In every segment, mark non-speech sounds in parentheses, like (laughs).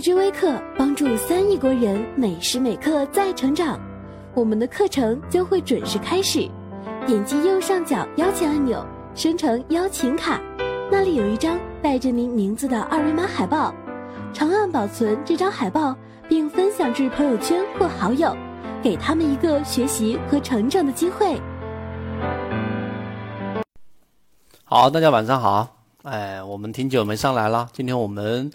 知微课帮助三亿国人每时每刻在成长。我们的课程将会准时开始，点击右上角邀请按钮，生成邀请卡，那里有一张带着您名字的二维码海报，长按保存这张海报，并分享至朋友圈或好友，给他们一个学习和成长的机会。好，大家晚上好。哎，我们挺久没上来了，今天我们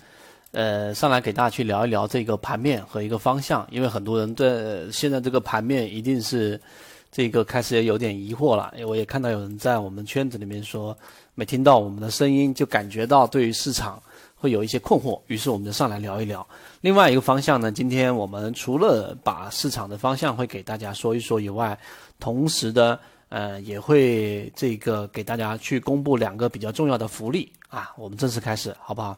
呃上来给大家去聊一聊这个盘面和一个方向，因为很多人对现在这个盘面一定是这个开始也有点疑惑了。我也看到有人在我们圈子里面说，没听到我们的声音就感觉到对于市场会有一些困惑，于是我们就上来聊一聊。另外一个方向呢，今天我们除了把市场的方向会给大家说一说以外，同时的。呃，也会这个给大家去公布两个比较重要的福利啊，我们正式开始，好不好？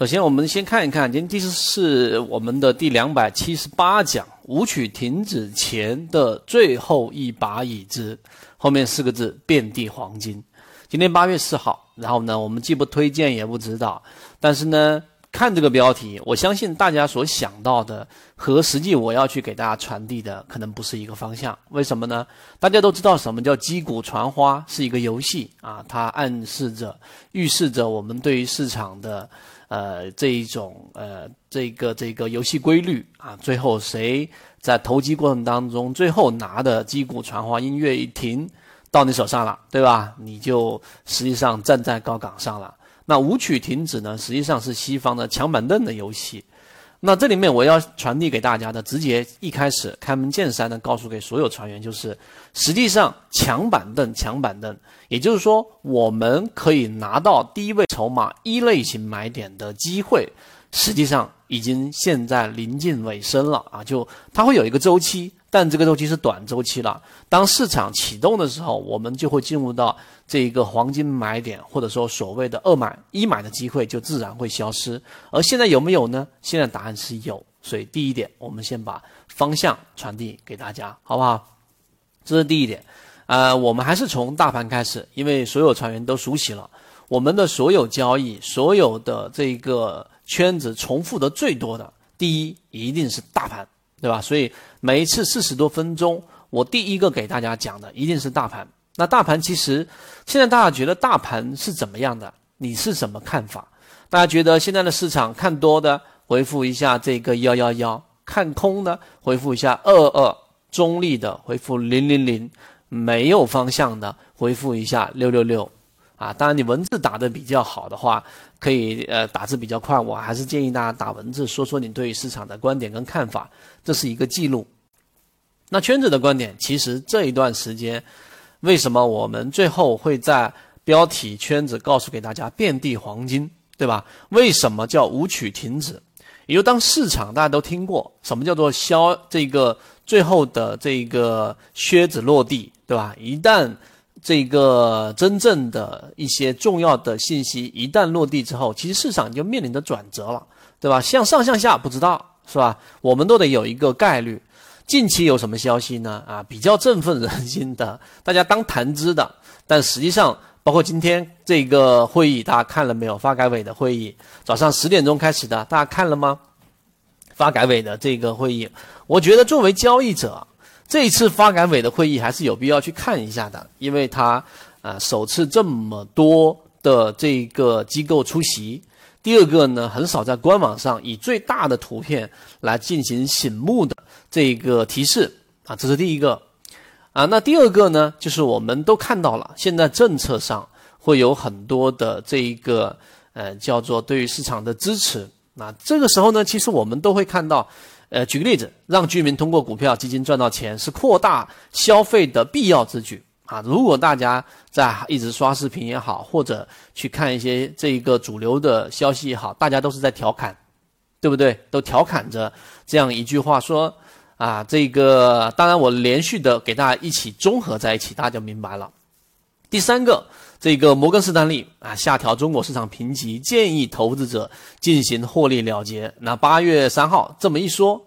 首先，我们先看一看，今天第四是我们的第两百七十八讲，舞曲停止前的最后一把椅子，后面四个字遍地黄金。今天八月四号，然后呢，我们既不推荐也不指导，但是呢。看这个标题，我相信大家所想到的和实际我要去给大家传递的可能不是一个方向。为什么呢？大家都知道什么叫击鼓传花是一个游戏啊，它暗示着、预示着我们对于市场的呃这一种呃这个这个游戏规律啊。最后谁在投机过程当中，最后拿的击鼓传花音乐一停到你手上了，对吧？你就实际上站在高岗上了。那舞曲停止呢？实际上是西方的抢板凳的游戏。那这里面我要传递给大家的，直接一开始开门见山的告诉给所有船员，就是实际上抢板凳，抢板凳，也就是说我们可以拿到低位筹码一类型买点的机会，实际上已经现在临近尾声了啊！就它会有一个周期。但这个周期是短周期了。当市场启动的时候，我们就会进入到这一个黄金买点，或者说所谓的二买一买的机会就自然会消失。而现在有没有呢？现在答案是有。所以第一点，我们先把方向传递给大家，好不好？这是第一点。呃，我们还是从大盘开始，因为所有船员都熟悉了我们的所有交易，所有的这个圈子重复的最多的，第一一定是大盘。对吧？所以每一次四十多分钟，我第一个给大家讲的一定是大盘。那大盘其实现在大家觉得大盘是怎么样的？你是什么看法？大家觉得现在的市场看多的回复一下这个幺幺幺，看空的回复一下二二，中立的回复零零零，没有方向的回复一下六六六。啊，当然你文字打的比较好的话，可以呃打字比较快，我还是建议大家打文字，说说你对于市场的观点跟看法，这是一个记录。那圈子的观点，其实这一段时间，为什么我们最后会在标题圈子告诉给大家遍地黄金，对吧？为什么叫舞曲停止？也就当市场大家都听过，什么叫做消这个最后的这个靴子落地，对吧？一旦这个真正的一些重要的信息一旦落地之后，其实市场就面临着转折了，对吧？向上向下不知道是吧？我们都得有一个概率。近期有什么消息呢？啊，比较振奋人心的，(laughs) 大家当谈资的。但实际上，包括今天这个会议，大家看了没有？发改委的会议，早上十点钟开始的，大家看了吗？发改委的这个会议，我觉得作为交易者。这一次发改委的会议还是有必要去看一下的，因为它啊首次这么多的这个机构出席。第二个呢，很少在官网上以最大的图片来进行醒目的这个提示啊，这是第一个啊。那第二个呢，就是我们都看到了，现在政策上会有很多的这一个呃叫做对于市场的支持。那这个时候呢，其实我们都会看到。呃，举个例子，让居民通过股票基金赚到钱，是扩大消费的必要之举啊！如果大家在一直刷视频也好，或者去看一些这一个主流的消息也好，大家都是在调侃，对不对？都调侃着这样一句话说啊，这个当然我连续的给大家一起综合在一起，大家就明白了。第三个。这个摩根士丹利啊，下调中国市场评级，建议投资者进行获利了结。那八月三号这么一说，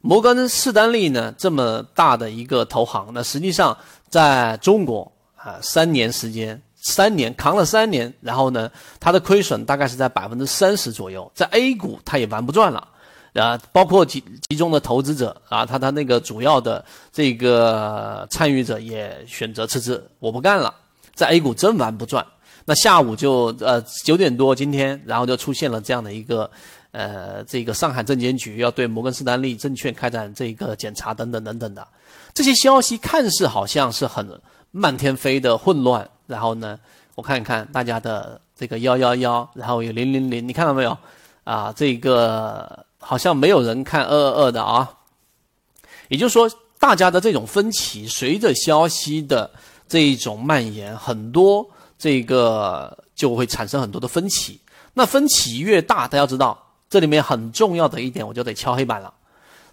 摩根士丹利呢这么大的一个投行，那实际上在中国啊三年时间三年，扛了三年，然后呢，它的亏损大概是在百分之三十左右，在 A 股它也玩不转了，啊，包括集集中的投资者啊，他他那个主要的这个参与者也选择辞职，我不干了，在 A 股真玩不转。那下午就呃九点多今天，然后就出现了这样的一个。呃，这个上海证监局要对摩根士丹利证券开展这个检查，等等等等的这些消息，看似好像是很漫天飞的混乱。然后呢，我看一看大家的这个幺幺幺，然后有零零零，你看到没有？啊，这个好像没有人看二二二的啊。也就是说，大家的这种分歧，随着消息的这一种蔓延，很多这个就会产生很多的分歧。那分歧越大，大家知道。这里面很重要的一点，我就得敲黑板了。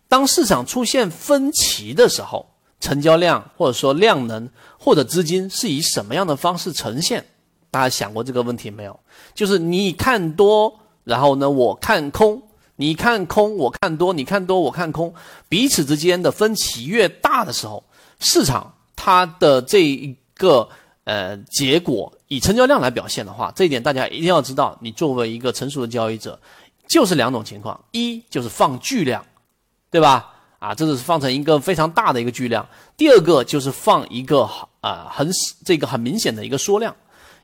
当市场出现分歧的时候，成交量或者说量能或者资金是以什么样的方式呈现？大家想过这个问题没有？就是你看多，然后呢，我看空；你看空，我看多；你看多，我看空。彼此之间的分歧越大的时候，市场它的这一个呃结果以成交量来表现的话，这一点大家一定要知道。你作为一个成熟的交易者。就是两种情况，一就是放巨量，对吧？啊，这是放成一个非常大的一个巨量。第二个就是放一个啊很这个很明显的一个缩量，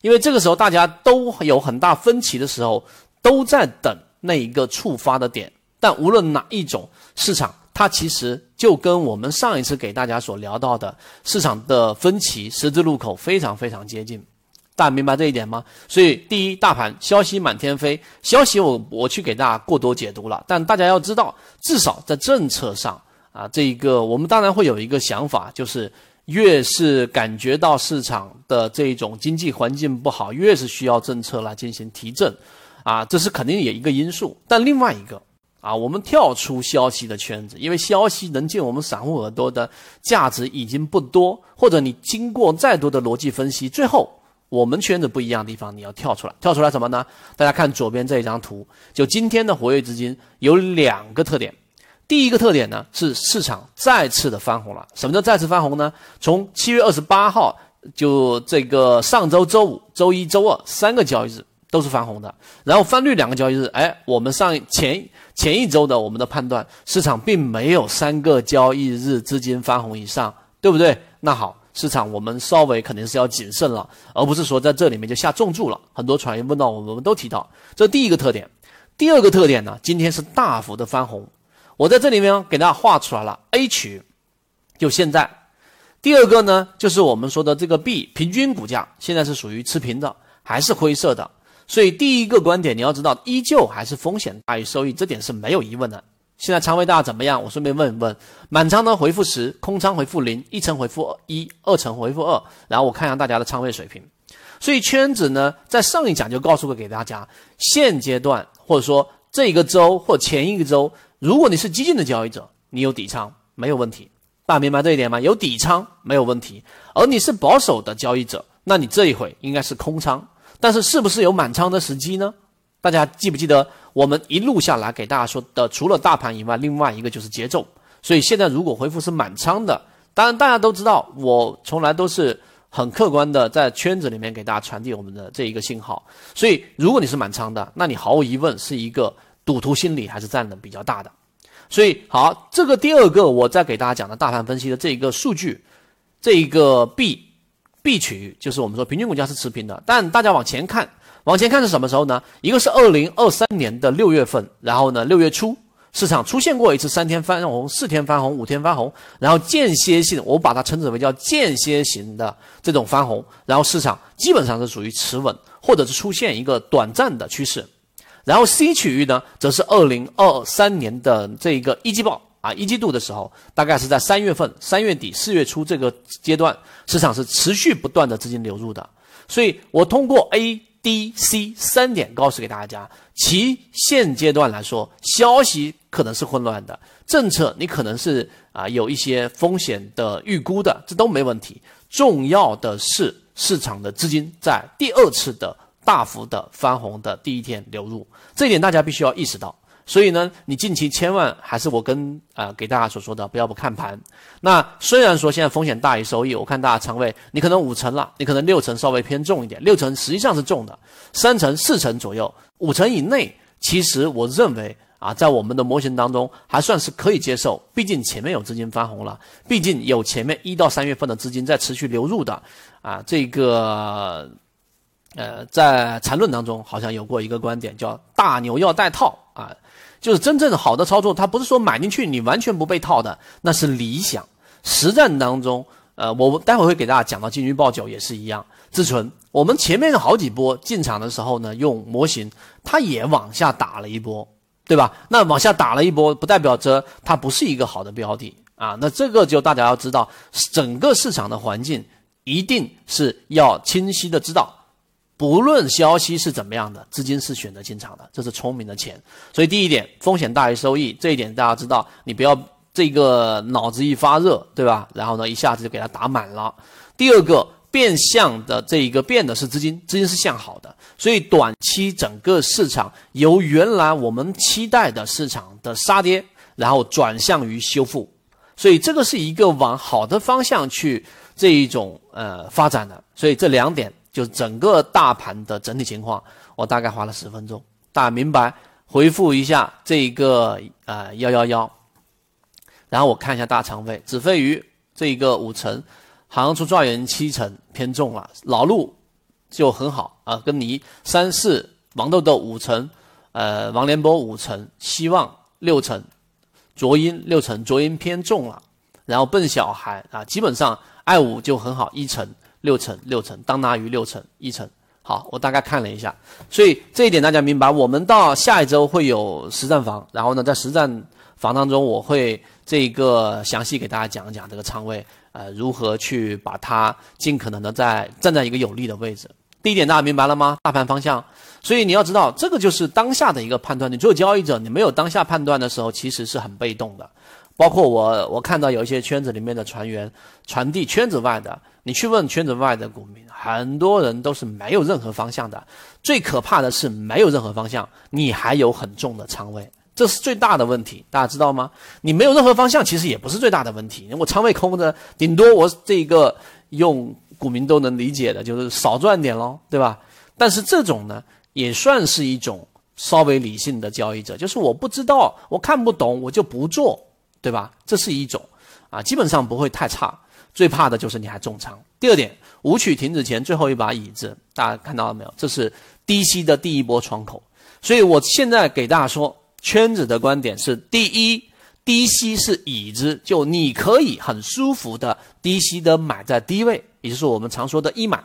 因为这个时候大家都有很大分歧的时候，都在等那一个触发的点。但无论哪一种市场，它其实就跟我们上一次给大家所聊到的市场的分歧十字路口非常非常接近。大家明白这一点吗？所以，第一，大盘消息满天飞，消息我我去给大家过多解读了。但大家要知道，至少在政策上啊，这一个我们当然会有一个想法，就是越是感觉到市场的这种经济环境不好，越是需要政策来进行提振，啊，这是肯定有一个因素。但另外一个啊，我们跳出消息的圈子，因为消息能进我们散户耳朵的价值已经不多，或者你经过再多的逻辑分析，最后。我们圈子不一样的地方，你要跳出来，跳出来什么呢？大家看左边这一张图，就今天的活跃资金有两个特点。第一个特点呢是市场再次的翻红了。什么叫再次翻红呢？从七月二十八号，就这个上周周五、周一周二三个交易日都是翻红的，然后翻绿两个交易日，哎，我们上前前一周的我们的判断，市场并没有三个交易日资金翻红以上，对不对？那好。市场我们稍微肯定是要谨慎了，而不是说在这里面就下重注了。很多传言问到我们，我们都提到这第一个特点。第二个特点呢，今天是大幅的翻红，我在这里面给大家画出来了 A 区，就现在。第二个呢，就是我们说的这个 B 平均股价现在是属于持平的，还是灰色的。所以第一个观点你要知道，依旧还是风险大于收益，这点是没有疑问的。现在仓位大怎么样？我顺便问一问，满仓呢回复十，空仓回复零，一层回复一，二层回复二，然后我看一下大家的仓位水平。所以圈子呢，在上一讲就告诉过给大家，现阶段或者说这一个周或前一个周，如果你是激进的交易者，你有底仓没有问题，大家明白这一点吗？有底仓没有问题，而你是保守的交易者，那你这一回应该是空仓，但是是不是有满仓的时机呢？大家记不记得我们一路下来给大家说的，除了大盘以外，另外一个就是节奏。所以现在如果回复是满仓的，当然大家都知道，我从来都是很客观的在圈子里面给大家传递我们的这一个信号。所以如果你是满仓的，那你毫无疑问是一个赌徒心理还是占的比较大的。所以好，这个第二个我再给大家讲的大盘分析的这一个数据，这一个 B B 区域就是我们说平均股价是持平的，但大家往前看。往前看是什么时候呢？一个是二零二三年的六月份，然后呢，六月初市场出现过一次三天翻红、四天翻红、五天翻红，然后间歇性，我把它称之为叫间歇型的这种翻红，然后市场基本上是属于持稳，或者是出现一个短暂的趋势。然后 C 区域呢，则是二零二三年的这一个一季报啊，一季度的时候，大概是在三月份、三月底、四月初这个阶段，市场是持续不断的资金流入的。所以我通过 A。D、C 三点告诉给大家，其现阶段来说，消息可能是混乱的，政策你可能是啊有一些风险的预估的，这都没问题。重要的是市场的资金在第二次的大幅的翻红的第一天流入，这一点大家必须要意识到。所以呢，你近期千万还是我跟啊给大家所说的，不要不看盘。那虽然说现在风险大于收益，我看大家仓位，你可能五成了，你可能六成稍微偏重一点，六成实际上是重的，三成四成左右，五成以内，其实我认为啊，在我们的模型当中还算是可以接受，毕竟前面有资金翻红了，毕竟有前面一到三月份的资金在持续流入的啊，这个。呃，在缠论当中好像有过一个观点，叫大牛要带套啊，就是真正好的操作，它不是说买进去你完全不被套的，那是理想。实战当中，呃，我待会会给大家讲到金鱼爆酒也是一样。自存，我们前面好几波进场的时候呢，用模型，它也往下打了一波，对吧？那往下打了一波，不代表着它不是一个好的标的啊。那这个就大家要知道，整个市场的环境一定是要清晰的知道。不论消息是怎么样的，资金是选择进场的，这是聪明的钱。所以第一点，风险大于收益，这一点大家知道，你不要这个脑子一发热，对吧？然后呢，一下子就给它打满了。第二个，变相的这一个变的是资金，资金是向好的，所以短期整个市场由原来我们期待的市场的杀跌，然后转向于修复，所以这个是一个往好的方向去这一种呃发展的。所以这两点。就整个大盘的整体情况，我大概花了十分钟，大家明白？回复一下这个呃幺幺幺，然后我看一下大仓位，子非鱼这一个五成，航出状元七成偏重了，老陆就很好啊，跟你三四王豆豆五成，呃王连波五成，希望六成，卓音六成，卓音偏重了，然后笨小孩啊，基本上爱五就很好一成。六成六成，当拿于六成一成。好，我大概看了一下，所以这一点大家明白。我们到下一周会有实战房，然后呢，在实战房当中，我会这个详细给大家讲一讲这个仓位，呃，如何去把它尽可能的在站在一个有利的位置。第一点大家明白了吗？大盘方向。所以你要知道，这个就是当下的一个判断。你做交易者，你没有当下判断的时候，其实是很被动的。包括我，我看到有一些圈子里面的船员传递圈子外的，你去问圈子外的股民，很多人都是没有任何方向的。最可怕的是没有任何方向，你还有很重的仓位，这是最大的问题，大家知道吗？你没有任何方向，其实也不是最大的问题。我仓位空着，顶多我这个用股民都能理解的，就是少赚点喽，对吧？但是这种呢，也算是一种稍微理性的交易者，就是我不知道，我看不懂，我就不做。对吧？这是一种，啊，基本上不会太差。最怕的就是你还重仓。第二点，舞曲停止前最后一把椅子，大家看到了没有？这是低吸的第一波窗口。所以我现在给大家说，圈子的观点是：第一，低吸是椅子，就你可以很舒服的低吸的买在低位，也就是我们常说的一买。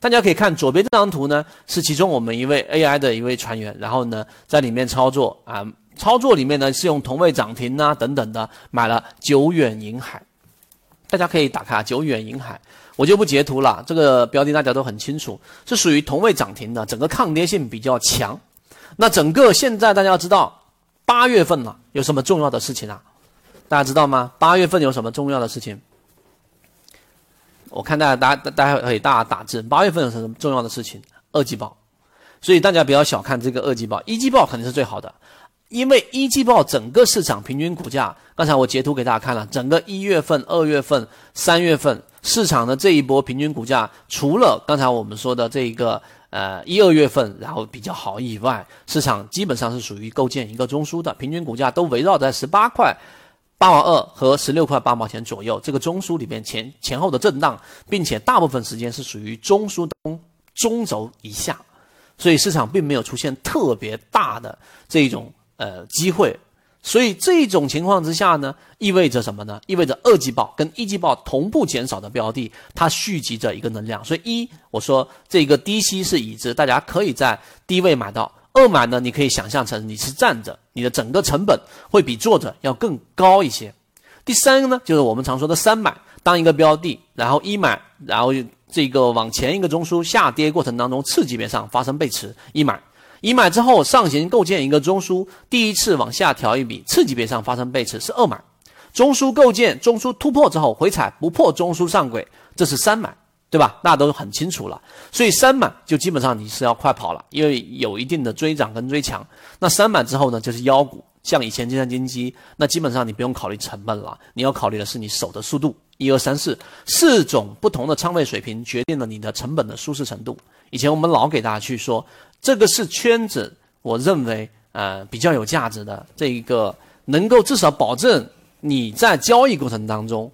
大家可以看左边这张图呢，是其中我们一位 AI 的一位船员，然后呢在里面操作啊。操作里面呢是用同位涨停啊等等的买了久远银海，大家可以打开久远银海，我就不截图了。这个标的大家都很清楚，是属于同位涨停的，整个抗跌性比较强。那整个现在大家要知道，八月份了有什么重要的事情啊？大家知道吗？八月份有什么重要的事情？我看大家大家大家可以大家打字。八月份有什么重要的事情？二季报，所以大家不要小看这个二季报，一季报肯定是最好的。因为一季报整个市场平均股价，刚才我截图给大家看了，整个一月份、二月份、三月份市场的这一波平均股价，除了刚才我们说的这一个呃一二月份然后比较好以外，市场基本上是属于构建一个中枢的，平均股价都围绕在十八块八毛二和十六块八毛钱左右，这个中枢里面前前后的震荡，并且大部分时间是属于中枢中中轴以下，所以市场并没有出现特别大的这种。呃，机会，所以这种情况之下呢，意味着什么呢？意味着二季报跟一季报同步减少的标的，它蓄积着一个能量。所以一，我说这个低吸是已知，大家可以在低位买到。二买呢，你可以想象成你是站着，你的整个成本会比坐着要更高一些。第三个呢，就是我们常说的三买，当一个标的，然后一买，然后这个往前一个中枢下跌过程当中，次级别上发生背驰，一买。一买之后上行构建一个中枢，第一次往下调一笔，次级别上发生背驰是二买，中枢构建中枢突破之后回踩不破中枢上轨，这是三买，对吧？大家都很清楚了。所以三买就基本上你是要快跑了，因为有一定的追涨跟追强。那三买之后呢，就是妖股，像以前金山金基，那基本上你不用考虑成本了，你要考虑的是你手的速度。一二三四四种不同的仓位水平决定了你的成本的舒适程度。以前我们老给大家去说，这个是圈子，我认为呃比较有价值的这一个，能够至少保证你在交易过程当中，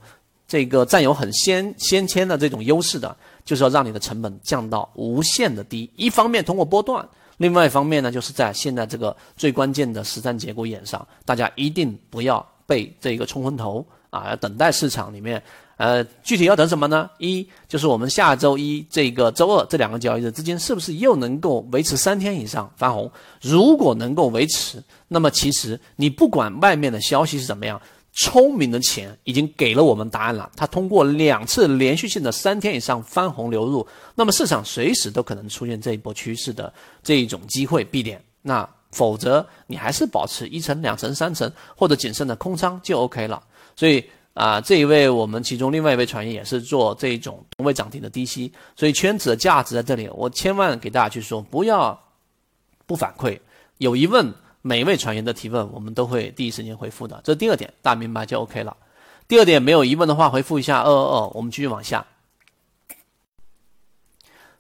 这个占有很先先天的这种优势的，就是要让你的成本降到无限的低。一方面通过波段，另外一方面呢，就是在现在这个最关键的实战节骨眼上，大家一定不要被这个冲昏头。啊，要等待市场里面，呃，具体要等什么呢？一就是我们下周一这个周二这两个交易日之间，是不是又能够维持三天以上翻红？如果能够维持，那么其实你不管外面的消息是怎么样，聪明的钱已经给了我们答案了。它通过两次连续性的三天以上翻红流入，那么市场随时都可能出现这一波趋势的这一种机会必点。那否则你还是保持一层、两层、三层或者谨慎的空仓就 OK 了。所以啊，这一位我们其中另外一位船员也是做这种同位涨停的低吸，所以圈子的价值在这里，我千万给大家去说，不要不反馈，有疑问，每一位船员的提问我们都会第一时间回复的，这是第二点，大家明白就 OK 了。第二点没有疑问的话，回复一下二二二，我们继续往下。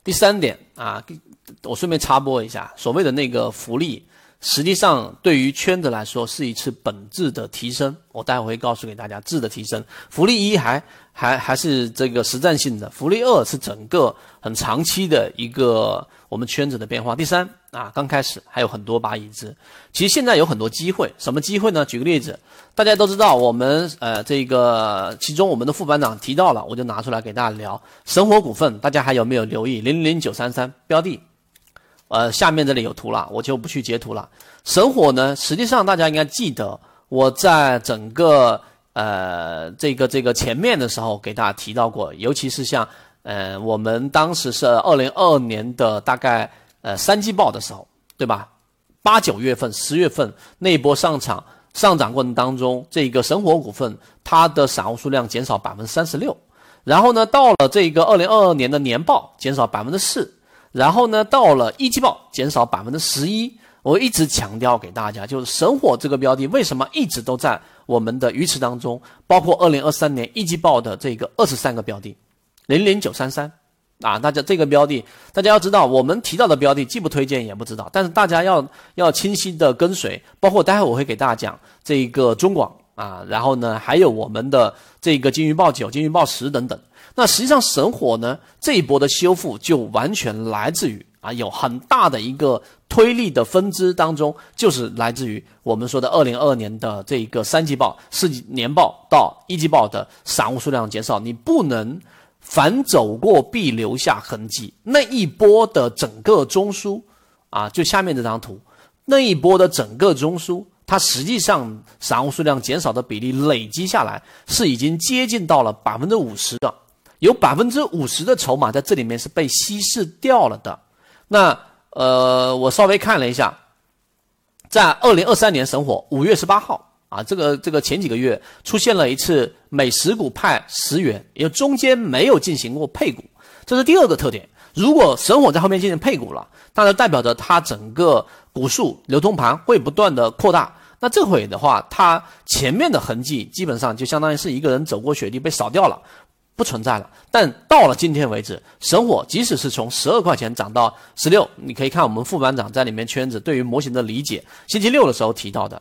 第三点啊，我顺便插播一下，所谓的那个福利。实际上，对于圈子来说是一次本质的提升。我待会会告诉给大家质的提升。福利一还还还是这个实战性的，福利二是整个很长期的一个我们圈子的变化。第三啊，刚开始还有很多把椅子。其实现在有很多机会，什么机会呢？举个例子，大家都知道，我们呃这个其中我们的副班长提到了，我就拿出来给大家聊。神火股份，大家还有没有留意？零零九三三标的。呃，下面这里有图了，我就不去截图了。神火呢，实际上大家应该记得，我在整个呃这个这个前面的时候给大家提到过，尤其是像呃我们当时是二零二二年的大概呃三季报的时候，对吧？八九月份、十月份那一波上场上涨过程当中，这个神火股份它的散户数量减少百分之三十六，然后呢，到了这个二零二二年的年报减少百分之四。然后呢，到了一季报减少百分之十一，我一直强调给大家，就是神火这个标的为什么一直都在我们的鱼池当中，包括二零二三年一季报的这个二十三个标的，零零九三三，啊，大家这个标的，大家要知道，我们提到的标的既不推荐也不知道，但是大家要要清晰的跟随，包括待会我会给大家讲这个中广啊，然后呢，还有我们的这个金鱼报九、金鱼报十等等。那实际上神火呢这一波的修复就完全来自于啊有很大的一个推力的分支当中，就是来自于我们说的二零二二年的这一个三季报、四季年报到一季报的散户数量减少，你不能反走过必留下痕迹。那一波的整个中枢啊，就下面这张图，那一波的整个中枢，它实际上散户数量减少的比例累积下来是已经接近到了百分之五十的。有百分之五十的筹码在这里面是被稀释掉了的。那呃，我稍微看了一下，在二零二三年神火五月十八号啊，这个这个前几个月出现了一次每十股派十元，也中间没有进行过配股，这是第二个特点。如果神火在后面进行配股了，那就代表着它整个股数流通盘会不断的扩大。那这回的话，它前面的痕迹基本上就相当于是一个人走过雪地被扫掉了。不存在了，但到了今天为止，神火即使是从十二块钱涨到十六，你可以看我们副班长在里面圈子对于模型的理解，星期六的时候提到的，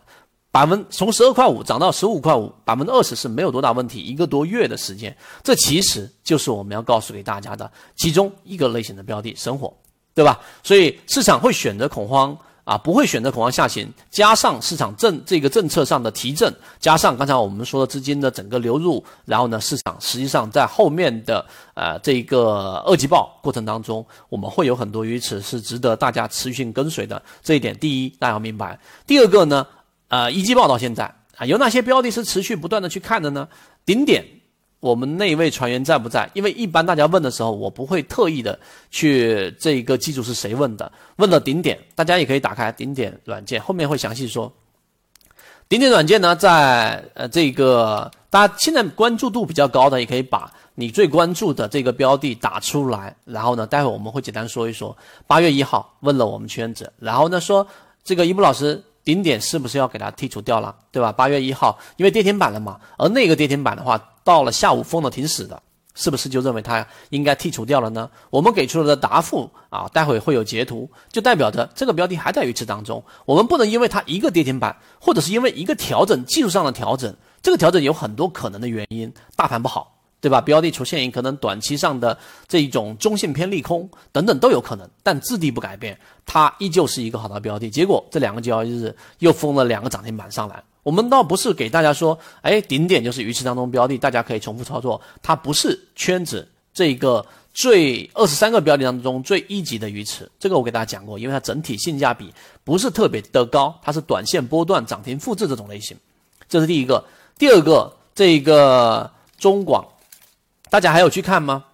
百分从十二块五涨到十五块五，百分之二十是没有多大问题，一个多月的时间，这其实就是我们要告诉给大家的其中一个类型的标的，神火，对吧？所以市场会选择恐慌。啊，不会选择恐慌下行，加上市场政这个政策上的提振，加上刚才我们说的资金的整个流入，然后呢，市场实际上在后面的呃这个二季报过程当中，我们会有很多鱼池是值得大家持续性跟随的。这一点，第一大家要明白。第二个呢，呃一季报到现在啊，有哪些标的是持续不断的去看的呢？顶点。我们那位船员在不在？因为一般大家问的时候，我不会特意的去这一个记住是谁问的。问了顶点，大家也可以打开顶点软件，后面会详细说。顶点软件呢，在呃这个大家现在关注度比较高的，也可以把你最关注的这个标的打出来，然后呢，待会我们会简单说一说。八月一号问了我们圈子，然后呢说这个一布老师顶点是不是要给它剔除掉了，对吧？八月一号因为跌停板了嘛，而那个跌停板的话，到了下午封的挺死的。是不是就认为它应该剔除掉了呢？我们给出的答复啊，待会会有截图，就代表着这个标的还在鱼池当中。我们不能因为它一个跌停板，或者是因为一个调整技术上的调整，这个调整有很多可能的原因，大盘不好，对吧？标的出现一可能短期上的这一种中性偏利空等等都有可能，但质地不改变，它依旧是一个好的标的。结果这两个交易日又封了两个涨停板上来。我们倒不是给大家说，哎，顶点就是鱼池当中标的，大家可以重复操作。它不是圈子这个最二十三个标的当中最一级的鱼池，这个我给大家讲过，因为它整体性价比不是特别的高，它是短线波段涨停复制这种类型。这是第一个，第二个，这个中广，大家还有去看吗？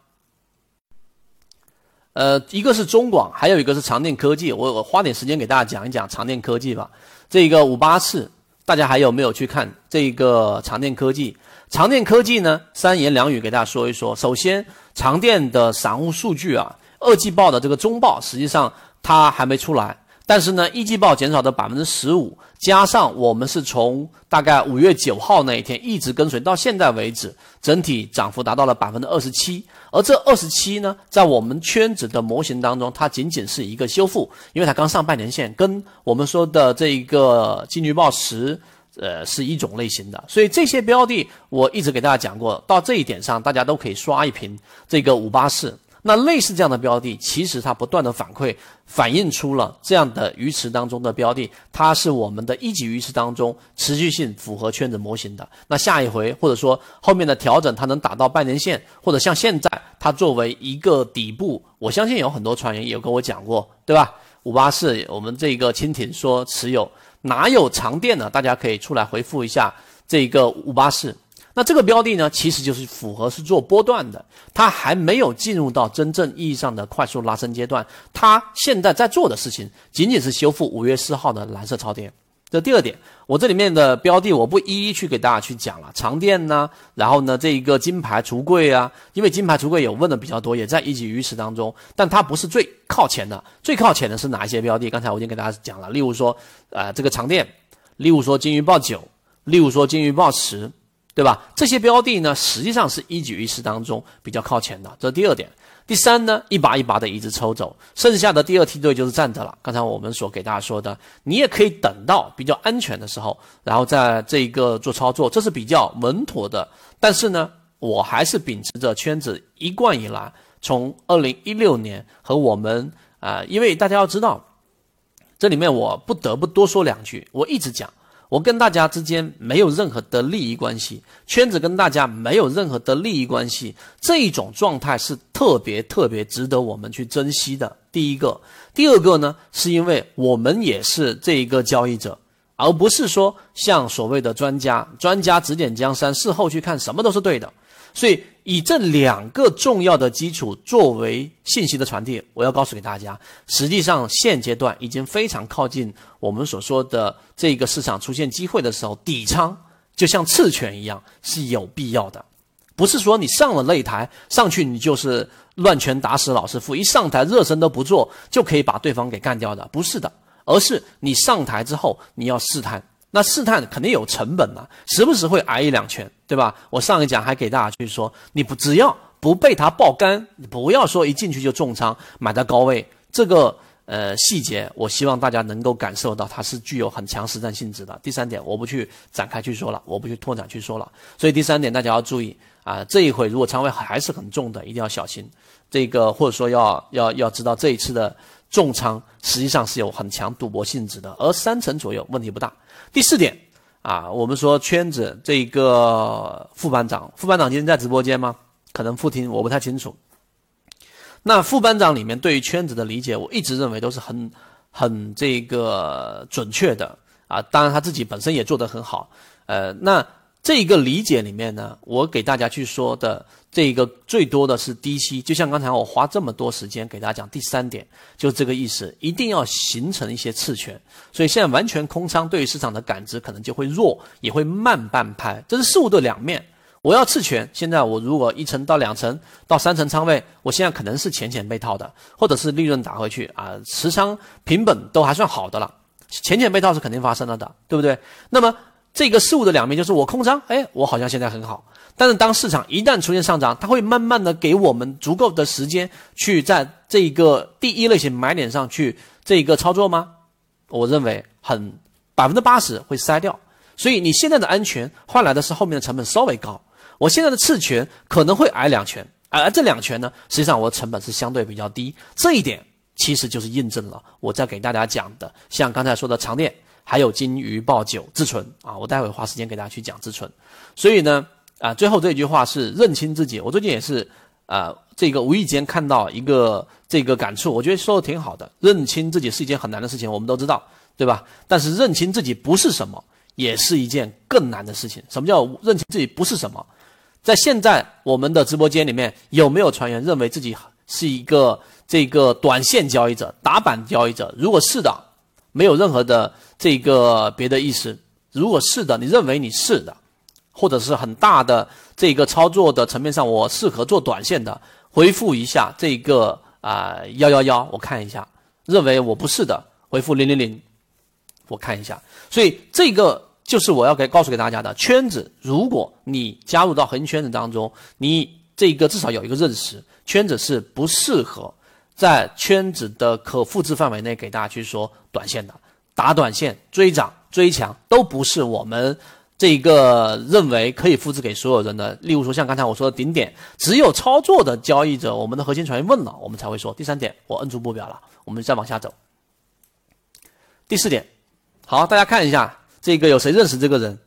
呃，一个是中广，还有一个是长电科技。我我花点时间给大家讲一讲长电科技吧。这个五八四。大家还有没有去看这个长电科技？长电科技呢，三言两语给大家说一说。首先，长电的散户数据啊，二季报的这个中报实际上它还没出来。但是呢，一季报减少的百分之十五，加上我们是从大概五月九号那一天一直跟随到现在为止，整体涨幅达到了百分之二十七。而这二十七呢，在我们圈子的模型当中，它仅仅是一个修复，因为它刚上半年线，跟我们说的这一个金鱼报十，呃，是一种类型的。所以这些标的，我一直给大家讲过，到这一点上，大家都可以刷一瓶这个五八四。那类似这样的标的，其实它不断的反馈，反映出了这样的鱼池当中的标的，它是我们的一级鱼池当中持续性符合圈子模型的。那下一回或者说后面的调整，它能打到半年线，或者像现在它作为一个底部，我相信有很多船员也有跟我讲过，对吧？五八四，我们这个蜻蜓说持有，哪有长电呢？大家可以出来回复一下这个五八四。那这个标的呢，其实就是符合是做波段的，它还没有进入到真正意义上的快速拉升阶段。它现在在做的事情，仅仅是修复五月四号的蓝色超跌。这第二点，我这里面的标的我不一一去给大家去讲了。长电呢，然后呢，这一个金牌橱柜啊，因为金牌橱柜有问的比较多，也在一级鱼池当中，但它不是最靠前的。最靠前的是哪一些标的？刚才我已经给大家讲了，例如说，呃，这个长电，例如说金鱼报九，例如说金鱼报十。对吧？这些标的呢，实际上是一举一市当中比较靠前的，这是第二点。第三呢，一把一把的一直抽走，剩下的第二梯队就是站着了。刚才我们所给大家说的，你也可以等到比较安全的时候，然后在这一个做操作，这是比较稳妥的。但是呢，我还是秉持着圈子一贯以来，从二零一六年和我们啊，因为大家要知道，这里面我不得不多说两句，我一直讲。我跟大家之间没有任何的利益关系，圈子跟大家没有任何的利益关系，这一种状态是特别特别值得我们去珍惜的。第一个，第二个呢，是因为我们也是这一个交易者，而不是说像所谓的专家，专家指点江山，事后去看什么都是对的。所以，以这两个重要的基础作为信息的传递，我要告诉给大家，实际上现阶段已经非常靠近我们所说的这个市场出现机会的时候，底仓就像刺拳一样是有必要的。不是说你上了擂台上去，你就是乱拳打死老师傅，一上台热身都不做就可以把对方给干掉的，不是的，而是你上台之后你要试探。那试探肯定有成本嘛，时不时会挨一两拳，对吧？我上一讲还给大家去说，你不只要不被他爆肝，你不要说一进去就重仓买到高位，这个呃细节，我希望大家能够感受到它是具有很强实战性质的。第三点，我不去展开去说了，我不去拓展去说了。所以第三点大家要注意啊，这一回如果仓位还是很重的，一定要小心。这个或者说要要要知道这一次的重仓实际上是有很强赌博性质的，而三成左右问题不大。第四点啊，我们说圈子这个副班长，副班长今天在直播间吗？可能副听我不太清楚。那副班长里面对于圈子的理解，我一直认为都是很很这个准确的啊。当然他自己本身也做得很好。呃，那这一个理解里面呢，我给大家去说的。这一个最多的是低吸，就像刚才我花这么多时间给大家讲第三点，就这个意思，一定要形成一些次权。所以现在完全空仓对于市场的感知可能就会弱，也会慢半拍，这是事物的两面。我要次权，现在我如果一层到两层到三层仓位，我现在可能是浅浅被套的，或者是利润打回去啊，持仓平本都还算好的了，浅浅被套是肯定发生了的，对不对？那么这个事物的两面就是我空仓，哎，我好像现在很好，但是当市场一旦出现上涨，它会慢慢的给我们足够的时间去在这一个第一类型买点上去这一个操作吗？我认为很百分之八十会筛掉，所以你现在的安全换来的是后面的成本稍微高。我现在的次权可能会挨两拳，而这两拳呢，实际上我的成本是相对比较低，这一点其实就是印证了我在给大家讲的，像刚才说的长电，还有金鱼报酒自存啊，我待会花时间给大家去讲自存。所以呢，啊，最后这一句话是认清自己。我最近也是啊，这个无意间看到一个这个感触，我觉得说的挺好的。认清自己是一件很难的事情，我们都知道，对吧？但是认清自己不是什么，也是一件更难的事情。什么叫认清自己不是什么？在现在我们的直播间里面，有没有船员认为自己是一个这个短线交易者、打板交易者？如果是的，没有任何的这个别的意思。如果是的，你认为你是的，或者是很大的这个操作的层面上，我适合做短线的，回复一下这个啊幺幺幺，我看一下。认为我不是的，回复零零零，我看一下。所以这个。就是我要给告诉给大家的圈子，如果你加入到恒圈子当中，你这个至少有一个认识，圈子是不适合在圈子的可复制范围内给大家去说短线的，打短线、追涨、追强都不是我们这个认为可以复制给所有人的。例如说，像刚才我说的顶点，只有操作的交易者，我们的核心成员问了，我们才会说。第三点，我摁住目标了，我们再往下走。第四点，好，大家看一下。这个有谁认识这个人？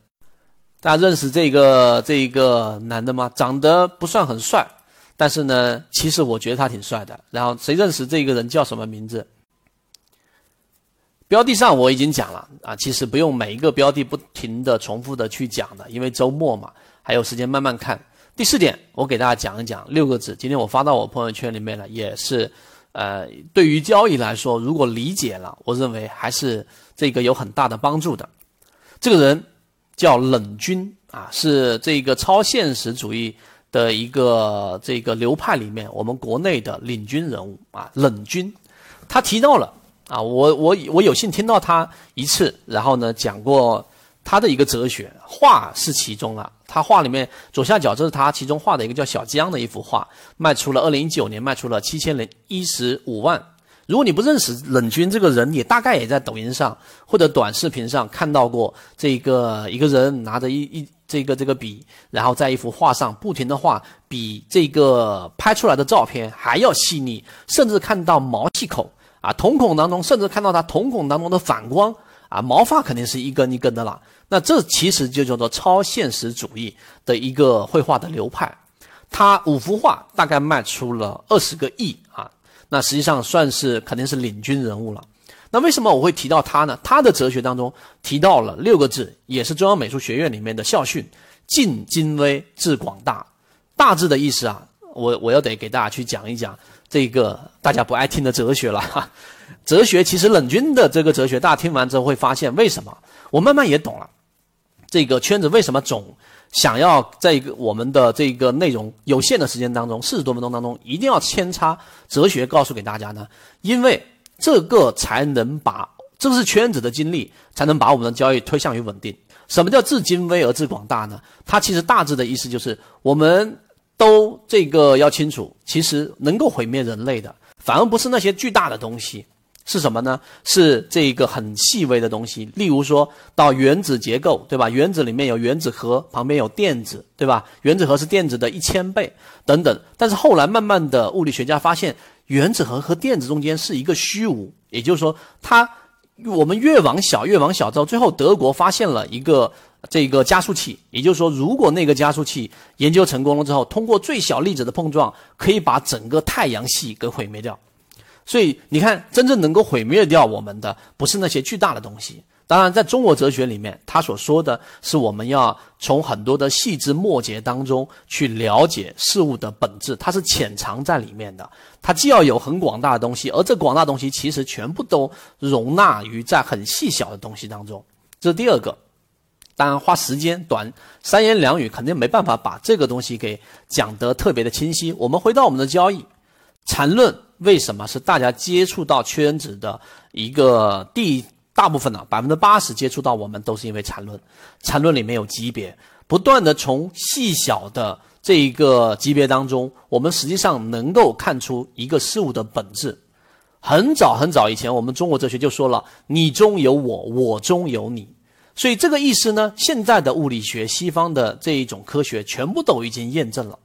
大家认识这个这个男的吗？长得不算很帅，但是呢，其实我觉得他挺帅的。然后谁认识这个人叫什么名字？标的上我已经讲了啊，其实不用每一个标的不停的重复的去讲的，因为周末嘛，还有时间慢慢看。第四点，我给大家讲一讲六个字，今天我发到我朋友圈里面了，也是，呃，对于交易来说，如果理解了，我认为还是这个有很大的帮助的。这个人叫冷军啊，是这个超现实主义的一个这个流派里面我们国内的领军人物啊。冷军，他提到了啊，我我我有幸听到他一次，然后呢讲过他的一个哲学，画是其中啊。他画里面左下角这是他其中画的一个叫小江的一幅画，卖出了二零一九年卖出了七千零一十五万。如果你不认识冷军这个人，你大概也在抖音上或者短视频上看到过这个一个人拿着一一这个这个笔，然后在一幅画上不停的画，比这个拍出来的照片还要细腻，甚至看到毛细孔啊，瞳孔当中甚至看到他瞳孔当中的反光啊，毛发肯定是一根一根的了。那这其实就叫做超现实主义的一个绘画的流派，他五幅画大概卖出了二十个亿啊。那实际上算是肯定是领军人物了。那为什么我会提到他呢？他的哲学当中提到了六个字，也是中央美术学院里面的校训：尽精微，致广大。大致的意思啊，我我要得给大家去讲一讲这个大家不爱听的哲学了。哈。哲学其实冷军的这个哲学，大家听完之后会发现，为什么我慢慢也懂了。这个圈子为什么总？想要在一个我们的这个内容有限的时间当中，四十多分钟当中，一定要扦插哲学告诉给大家呢？因为这个才能把，这是圈子的经历，才能把我们的交易推向于稳定。什么叫至精微而至广大呢？它其实大致的意思就是，我们都这个要清楚，其实能够毁灭人类的，反而不是那些巨大的东西。是什么呢？是这个很细微的东西，例如说到原子结构，对吧？原子里面有原子核，旁边有电子，对吧？原子核是电子的一千倍等等。但是后来慢慢的，物理学家发现，原子核和电子中间是一个虚无，也就是说，它我们越往小越往小到，最后德国发现了一个这个加速器，也就是说，如果那个加速器研究成功了之后，通过最小粒子的碰撞，可以把整个太阳系给毁灭掉。所以你看，真正能够毁灭掉我们的，不是那些巨大的东西。当然，在中国哲学里面，他所说的是我们要从很多的细枝末节当中去了解事物的本质，它是潜藏在里面的。它既要有很广大的东西，而这广大东西其实全部都容纳于在很细小的东西当中。这是第二个。当然花时间短，三言两语肯定没办法把这个东西给讲得特别的清晰。我们回到我们的交易，缠论为什么是大家接触到圈子的一个第大部分呢？百分之八十接触到我们都是因为缠论，缠论里面有级别，不断的从细小的这一个级别当中，我们实际上能够看出一个事物的本质。很早很早以前，我们中国哲学就说了：“你中有我，我中有你。”所以这个意思呢，现在的物理学、西方的这一种科学，全部都已经验证了。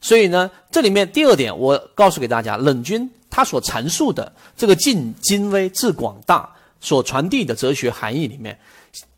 所以呢，这里面第二点，我告诉给大家，冷军他所阐述的这个“近精微致广大”所传递的哲学含义里面，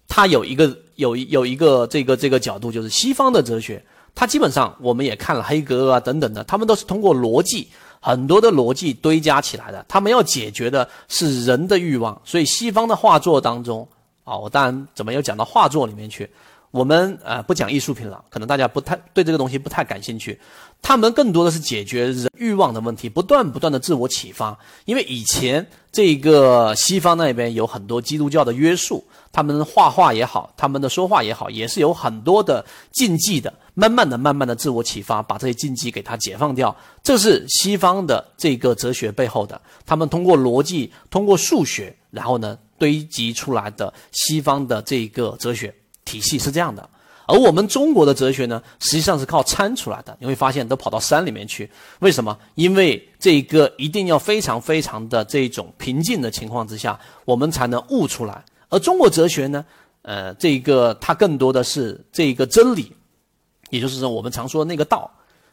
它有一个有有一个这个这个角度，就是西方的哲学，它基本上我们也看了黑格尔啊等等的，他们都是通过逻辑。很多的逻辑堆加起来的，他们要解决的是人的欲望。所以西方的画作当中，啊，我当然怎么又讲到画作里面去？我们呃不讲艺术品了，可能大家不太对这个东西不太感兴趣。他们更多的是解决人欲望的问题，不断不断的自我启发。因为以前这个西方那边有很多基督教的约束，他们画画也好，他们的说话也好，也是有很多的禁忌的。慢慢的、慢慢的自我启发，把这些禁忌给它解放掉。这是西方的这个哲学背后的，他们通过逻辑、通过数学，然后呢堆积出来的西方的这个哲学体系是这样的。而我们中国的哲学呢，实际上是靠参出来的。你会发现，都跑到山里面去，为什么？因为这个一定要非常非常的这种平静的情况之下，我们才能悟出来。而中国哲学呢，呃，这个它更多的是这个真理。也就是说，我们常说的那个道，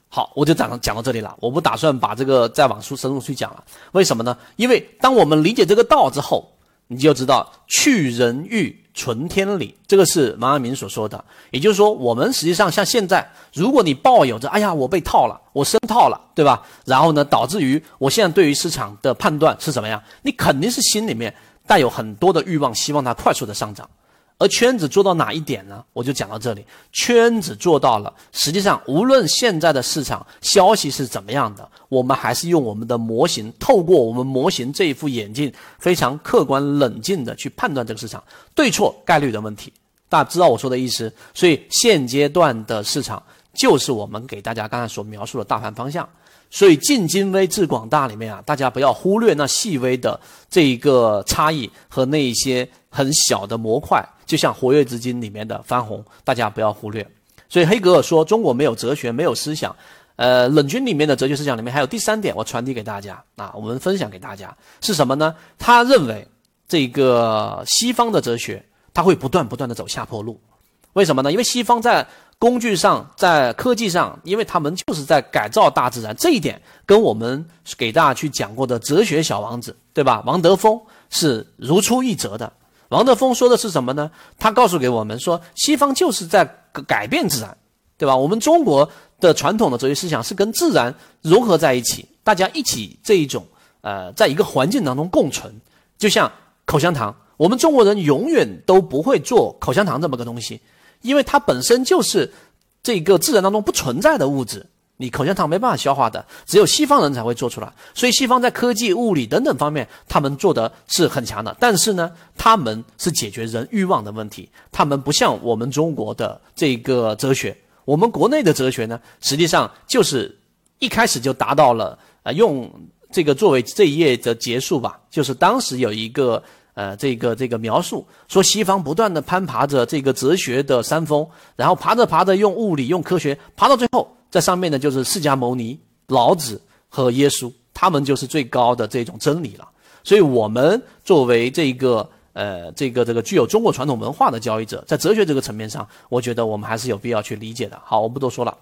好，我就讲讲到这里了。我不打算把这个再往出深入去讲了。为什么呢？因为当我们理解这个道之后，你就知道去人欲存天理，这个是王阳明所说的。也就是说，我们实际上像现在，如果你抱有着“哎呀，我被套了，我深套了”，对吧？然后呢，导致于我现在对于市场的判断是怎么样？你肯定是心里面带有很多的欲望，希望它快速的上涨。而圈子做到哪一点呢？我就讲到这里。圈子做到了，实际上无论现在的市场消息是怎么样的，我们还是用我们的模型，透过我们模型这一副眼镜，非常客观冷静的去判断这个市场对错概率的问题。大家知道我说的意思？所以现阶段的市场就是我们给大家刚才所描述的大盘方向。所以近精微致广大里面啊，大家不要忽略那细微的这一个差异和那一些很小的模块。就像活跃资金里面的翻红，大家不要忽略。所以黑格尔说中国没有哲学，没有思想。呃，冷军里面的哲学思想里面还有第三点，我传递给大家啊，我们分享给大家是什么呢？他认为这个西方的哲学，他会不断不断的走下坡路。为什么呢？因为西方在工具上，在科技上，因为他们就是在改造大自然，这一点跟我们给大家去讲过的哲学小王子，对吧？王德峰是如出一辙的。王德峰说的是什么呢？他告诉给我们说，西方就是在改变自然，对吧？我们中国的传统的哲学思想是跟自然融合在一起，大家一起这一种呃，在一个环境当中共存。就像口香糖，我们中国人永远都不会做口香糖这么个东西，因为它本身就是这个自然当中不存在的物质。你口香糖没办法消化的，只有西方人才会做出来。所以西方在科技、物理等等方面，他们做的是很强的。但是呢，他们是解决人欲望的问题，他们不像我们中国的这个哲学。我们国内的哲学呢，实际上就是一开始就达到了呃，用这个作为这一页的结束吧。就是当时有一个呃，这个这个描述说，西方不断的攀爬着这个哲学的山峰，然后爬着爬着，用物理、用科学，爬到最后。在上面呢，就是释迦牟尼、老子和耶稣，他们就是最高的这种真理了。所以，我们作为这个呃，这个这个具有中国传统文化的交易者，在哲学这个层面上，我觉得我们还是有必要去理解的。好，我不多说了，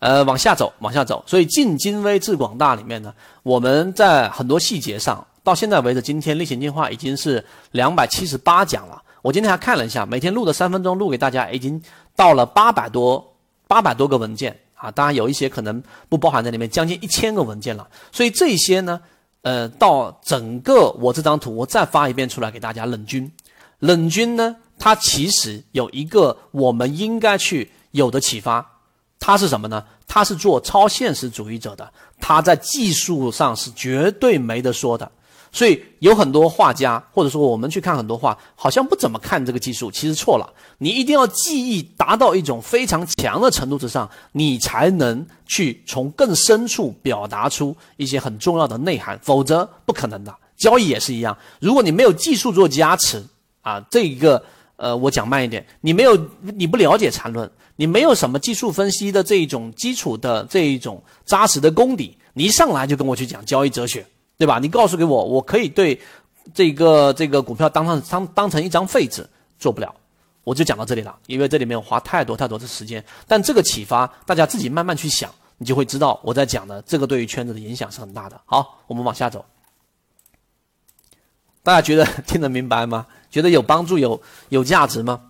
呃，往下走，往下走。所以，尽精微致广大里面呢，我们在很多细节上，到现在为止，今天例行进化已经是两百七十八讲了。我今天还看了一下，每天录的三分钟，录给大家已经到了八百多。八百多个文件啊，当然有一些可能不包含在里面，将近一千个文件了。所以这些呢，呃，到整个我这张图，我再发一遍出来给大家。冷军，冷军呢，它其实有一个我们应该去有的启发，它是什么呢？它是做超现实主义者的，它在技术上是绝对没得说的。所以有很多画家，或者说我们去看很多画，好像不怎么看这个技术，其实错了。你一定要记忆达到一种非常强的程度之上，你才能去从更深处表达出一些很重要的内涵，否则不可能的。交易也是一样，如果你没有技术做加持啊，这一个呃，我讲慢一点，你没有你不了解缠论，你没有什么技术分析的这一种基础的这一种扎实的功底，你一上来就跟我去讲交易哲学。对吧？你告诉给我，我可以对这个这个股票当上当当成一张废纸，做不了。我就讲到这里了，因为这里面花太多太多的时间。但这个启发，大家自己慢慢去想，你就会知道我在讲的这个对于圈子的影响是很大的。好，我们往下走。大家觉得 (laughs) 听得明白吗？觉得有帮助、有有价值吗？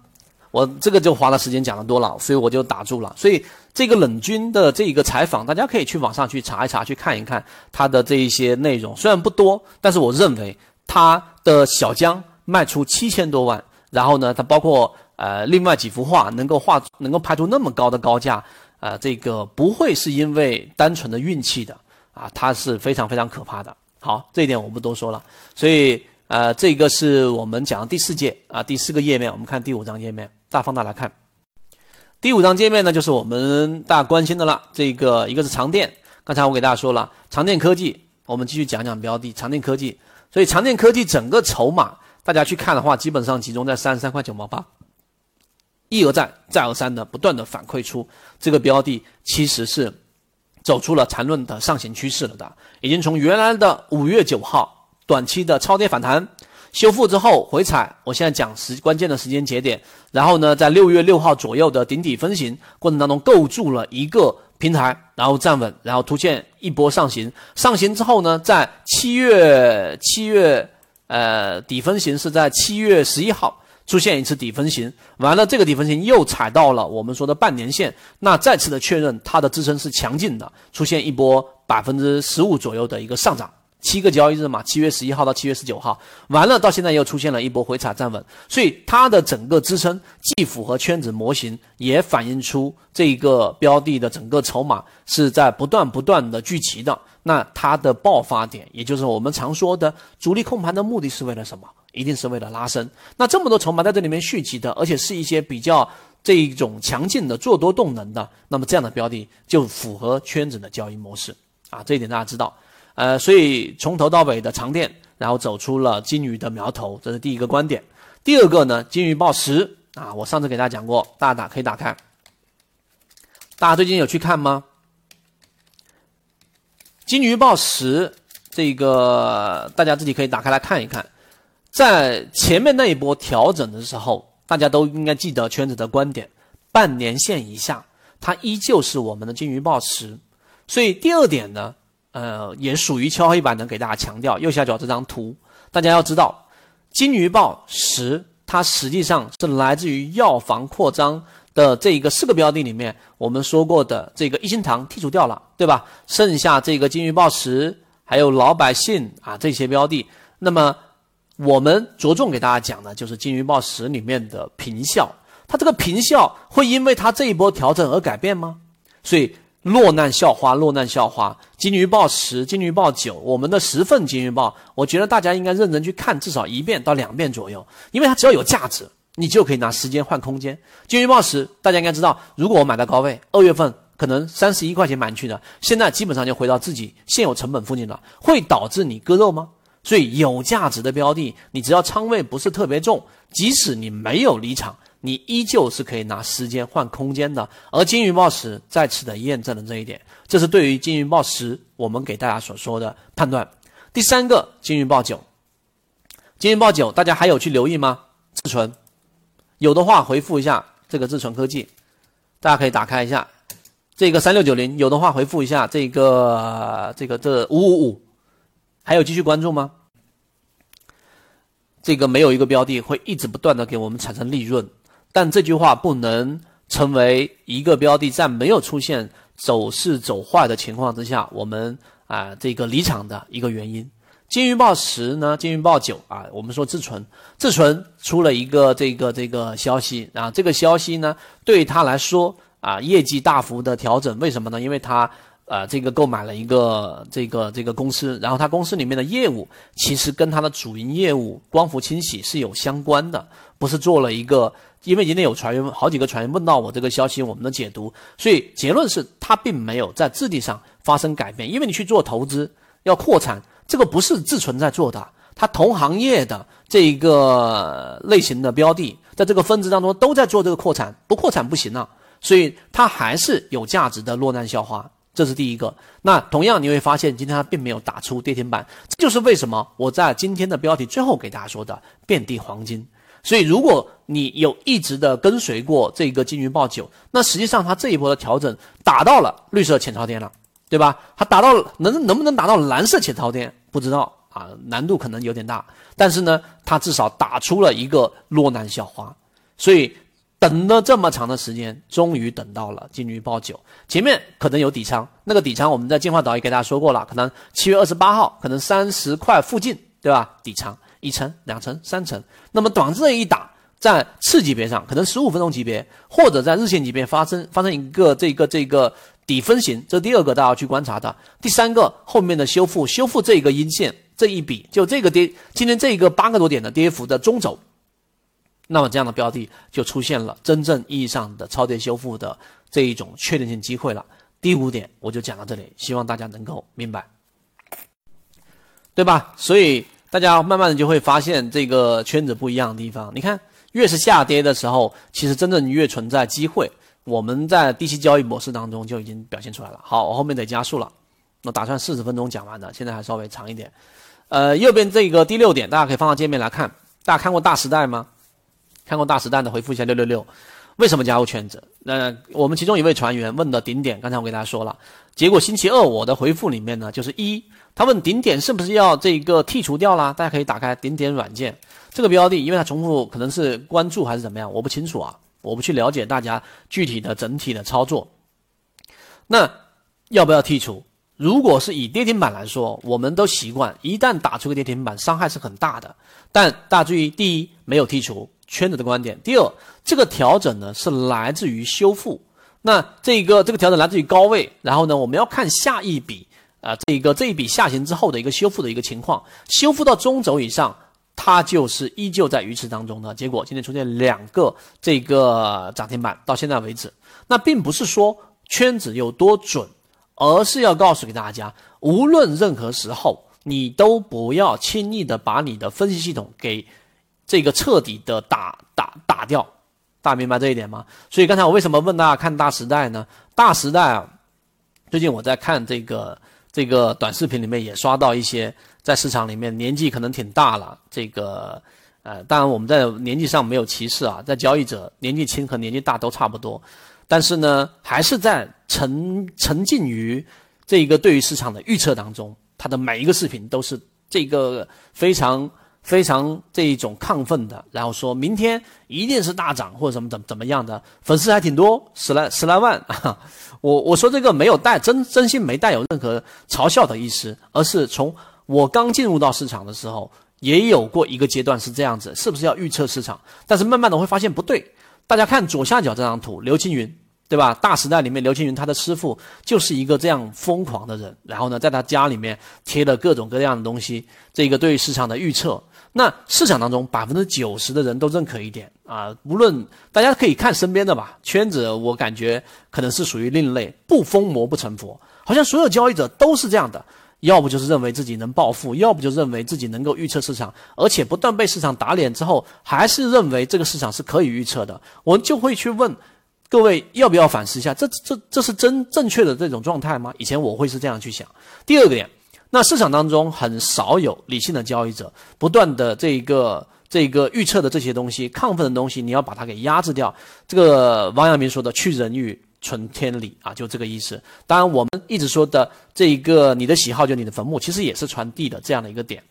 我这个就花了时间讲的多了，所以我就打住了。所以这个冷军的这一个采访，大家可以去网上去查一查，去看一看他的这一些内容。虽然不多，但是我认为他的小江卖出七千多万，然后呢，他包括呃另外几幅画能够画能够拍出那么高的高价，呃，这个不会是因为单纯的运气的啊，它是非常非常可怕的。好，这一点我不多说了。所以呃，这个是我们讲的第四届啊，第四个页面，我们看第五张页面。大放大来看，第五张界面呢，就是我们大家关心的了。这个一个是长电，刚才我给大家说了，长电科技，我们继续讲讲标的。长电科技，所以长电科技整个筹码，大家去看的话，基本上集中在三十三块九毛八，一而再，再而三的不断的反馈出这个标的其实是走出了缠论的上行趋势了的，已经从原来的五月九号短期的超跌反弹。修复之后回踩，我现在讲时关键的时间节点，然后呢，在六月六号左右的顶底分型过程当中构筑了一个平台，然后站稳，然后出现一波上行。上行之后呢，在七月七月呃底分型是在七月十一号出现一次底分型，完了这个底分型又踩到了我们说的半年线，那再次的确认它的支撑是强劲的，出现一波百分之十五左右的一个上涨。七个交易日嘛，七月十一号到七月十九号，完了到现在又出现了一波回踩站稳，所以它的整个支撑既符合圈子模型，也反映出这个标的的整个筹码是在不断不断的聚集的。那它的爆发点，也就是我们常说的主力控盘的目的是为了什么？一定是为了拉升。那这么多筹码在这里面蓄积的，而且是一些比较这一种强劲的做多动能的，那么这样的标的就符合圈子的交易模式啊，这一点大家知道。呃，所以从头到尾的长电，然后走出了金鱼的苗头，这是第一个观点。第二个呢，金鱼报时啊，我上次给大家讲过，大家打可以打开。大家最近有去看吗？金鱼报时这个大家自己可以打开来看一看。在前面那一波调整的时候，大家都应该记得圈子的观点，半年线以下，它依旧是我们的金鱼报时。所以第二点呢？呃，也属于敲黑板的，给大家强调。右下角这张图，大家要知道，金鱼报十，它实际上是来自于药房扩张的这一个四个标的里面，我们说过的这个一心堂剔除掉了，对吧？剩下这个金鱼报十，还有老百姓啊这些标的，那么我们着重给大家讲的就是金鱼报十里面的平效，它这个平效会因为它这一波调整而改变吗？所以。落难校花，落难校花，金鱼报十，金鱼报九，我们的十份金鱼报，我觉得大家应该认真去看，至少一遍到两遍左右，因为它只要有价值，你就可以拿时间换空间。金鱼报十，大家应该知道，如果我买到高位，二月份可能三十一块钱买进去的，现在基本上就回到自己现有成本附近了，会导致你割肉吗？所以有价值的标的，你只要仓位不是特别重，即使你没有离场。你依旧是可以拿时间换空间的，而金鱼报时再次的验证了这一点，这是对于金鱼报时我们给大家所说的判断。第三个，金鱼报九，金鱼报九，大家还有去留意吗？自存，有的话回复一下这个自存科技，大家可以打开一下这个三六九零，有的话回复一下这个这个这五五五，还有继续关注吗？这个没有一个标的会一直不断的给我们产生利润。但这句话不能成为一个标的在没有出现走势走坏的情况之下，我们啊这个离场的一个原因。金鱼报十呢，金鱼报九啊，我们说自存，自存出了一个这个这个消息啊，这个消息呢对他来说啊业绩大幅的调整，为什么呢？因为他呃，这个购买了一个这个这个公司，然后他公司里面的业务其实跟他的主营业务光伏清洗是有相关的，不是做了一个。因为今天有船员好几个船员问到我这个消息，我们的解读，所以结论是它并没有在质地上发生改变。因为你去做投资要扩产，这个不是自存在做的，它同行业的这一个类型的标的，在这个分支当中都在做这个扩产，不扩产不行啊。所以它还是有价值的落难校花。这是第一个。那同样你会发现，今天它并没有打出跌停板，这就是为什么我在今天的标题最后给大家说的遍地黄金。所以，如果你有一直的跟随过这个金鱼报九，那实际上它这一波的调整达到了绿色浅超跌了，对吧？它达到能能不能达到蓝色浅超跌，不知道啊，难度可能有点大。但是呢，它至少打出了一个落难校花，所以。等了这么长的时间，终于等到了金鱼报九。前面可能有底仓，那个底仓我们在进化岛也给大家说过了，可能七月二十八号，可能三十块附近，对吧？底仓一层、两层、三层。那么短这一打，在次级别上，可能十五分钟级别，或者在日线级别发生发生一个这个这个底分型，这第二个大家去观察的。第三个后面的修复，修复这一个阴线这一笔，就这个跌，今天这一个八个多点的跌幅的中轴。那么这样的标的就出现了真正意义上的超跌修复的这一种确定性机会了。第五点我就讲到这里，希望大家能够明白，对吧？所以大家慢慢的就会发现这个圈子不一样的地方。你看，越是下跌的时候，其实真正越存在机会。我们在低息交易模式当中就已经表现出来了。好，我后面得加速了，我打算四十分钟讲完的，现在还稍微长一点。呃，右边这个第六点，大家可以放到界面来看。大家看过大时代吗？看过大时代的回复一下六六六，为什么加入圈子？那我们其中一位船员问的顶点，刚才我给大家说了，结果星期二我的回复里面呢，就是一，他问顶点是不是要这个剔除掉啦？大家可以打开顶点软件这个标的，因为它重复可能是关注还是怎么样，我不清楚啊，我不去了解大家具体的整体的操作。那要不要剔除？如果是以跌停板来说，我们都习惯一旦打出个跌停板，伤害是很大的。但大家注意，第一没有剔除。圈子的观点。第二，这个调整呢是来自于修复，那这个这个调整来自于高位，然后呢，我们要看下一笔啊，这一个这一笔下行之后的一个修复的一个情况，修复到中轴以上，它就是依旧在鱼池当中的。结果今天出现两个这个涨停板，到现在为止，那并不是说圈子有多准，而是要告诉给大家，无论任何时候，你都不要轻易的把你的分析系统给。这个彻底的打打打掉，大家明白这一点吗？所以刚才我为什么问大家看大时代呢？大时代啊，最近我在看这个这个短视频里面也刷到一些在市场里面年纪可能挺大了，这个呃，当然我们在年纪上没有歧视啊，在交易者年纪轻和年纪大都差不多，但是呢，还是在沉沉浸于这个对于市场的预测当中，他的每一个视频都是这个非常。非常这一种亢奋的，然后说明天一定是大涨或者怎么怎么怎么样的，粉丝还挺多，十来十来万啊。我我说这个没有带真真心没带有任何嘲笑的意思，而是从我刚进入到市场的时候，也有过一个阶段是这样子，是不是要预测市场？但是慢慢的会发现不对。大家看左下角这张图，刘青云。对吧？大时代里面，刘青云他的师傅就是一个这样疯狂的人。然后呢，在他家里面贴了各种各样的东西，这个对市场的预测。那市场当中百分之九十的人都认可一点啊，无论大家可以看身边的吧，圈子我感觉可能是属于另类，不疯魔不成佛，好像所有交易者都是这样的，要不就是认为自己能暴富，要不就认为自己能够预测市场，而且不断被市场打脸之后，还是认为这个市场是可以预测的，我们就会去问。各位要不要反思一下？这这这是真正确的这种状态吗？以前我会是这样去想。第二个点，那市场当中很少有理性的交易者，不断的这个这个预测的这些东西，亢奋的东西，你要把它给压制掉。这个王阳明说的“去人欲存天理”啊，就这个意思。当然，我们一直说的这一个你的喜好就是你的坟墓，其实也是传递的这样的一个点。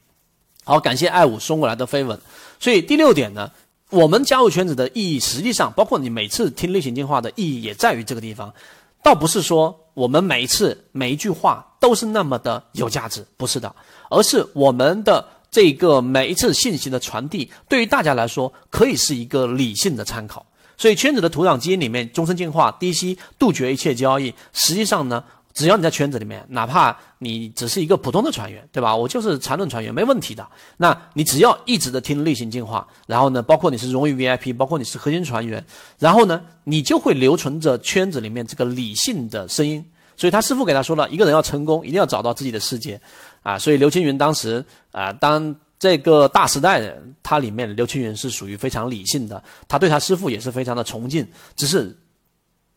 好，感谢爱五送过来的飞吻。所以第六点呢？我们加入圈子的意义，实际上包括你每次听类型进化的意义，也在于这个地方。倒不是说我们每一次每一句话都是那么的有价值，不是的，而是我们的这个每一次信息的传递，对于大家来说可以是一个理性的参考。所以圈子的土壤基因里面，终身进化、低息、杜绝一切交易，实际上呢，只要你在圈子里面，哪怕你只是一个普通的船员，对吧？我就是缠论船员，没问题的。那你只要一直的听例行进化，然后呢，包括你是荣誉 VIP，包括你是核心船员，然后呢，你就会留存着圈子里面这个理性的声音。所以他师傅给他说了，一个人要成功，一定要找到自己的世界啊。所以刘青云当时啊，当这个大时代，他里面刘青云是属于非常理性的，他对他师傅也是非常的崇敬，只是。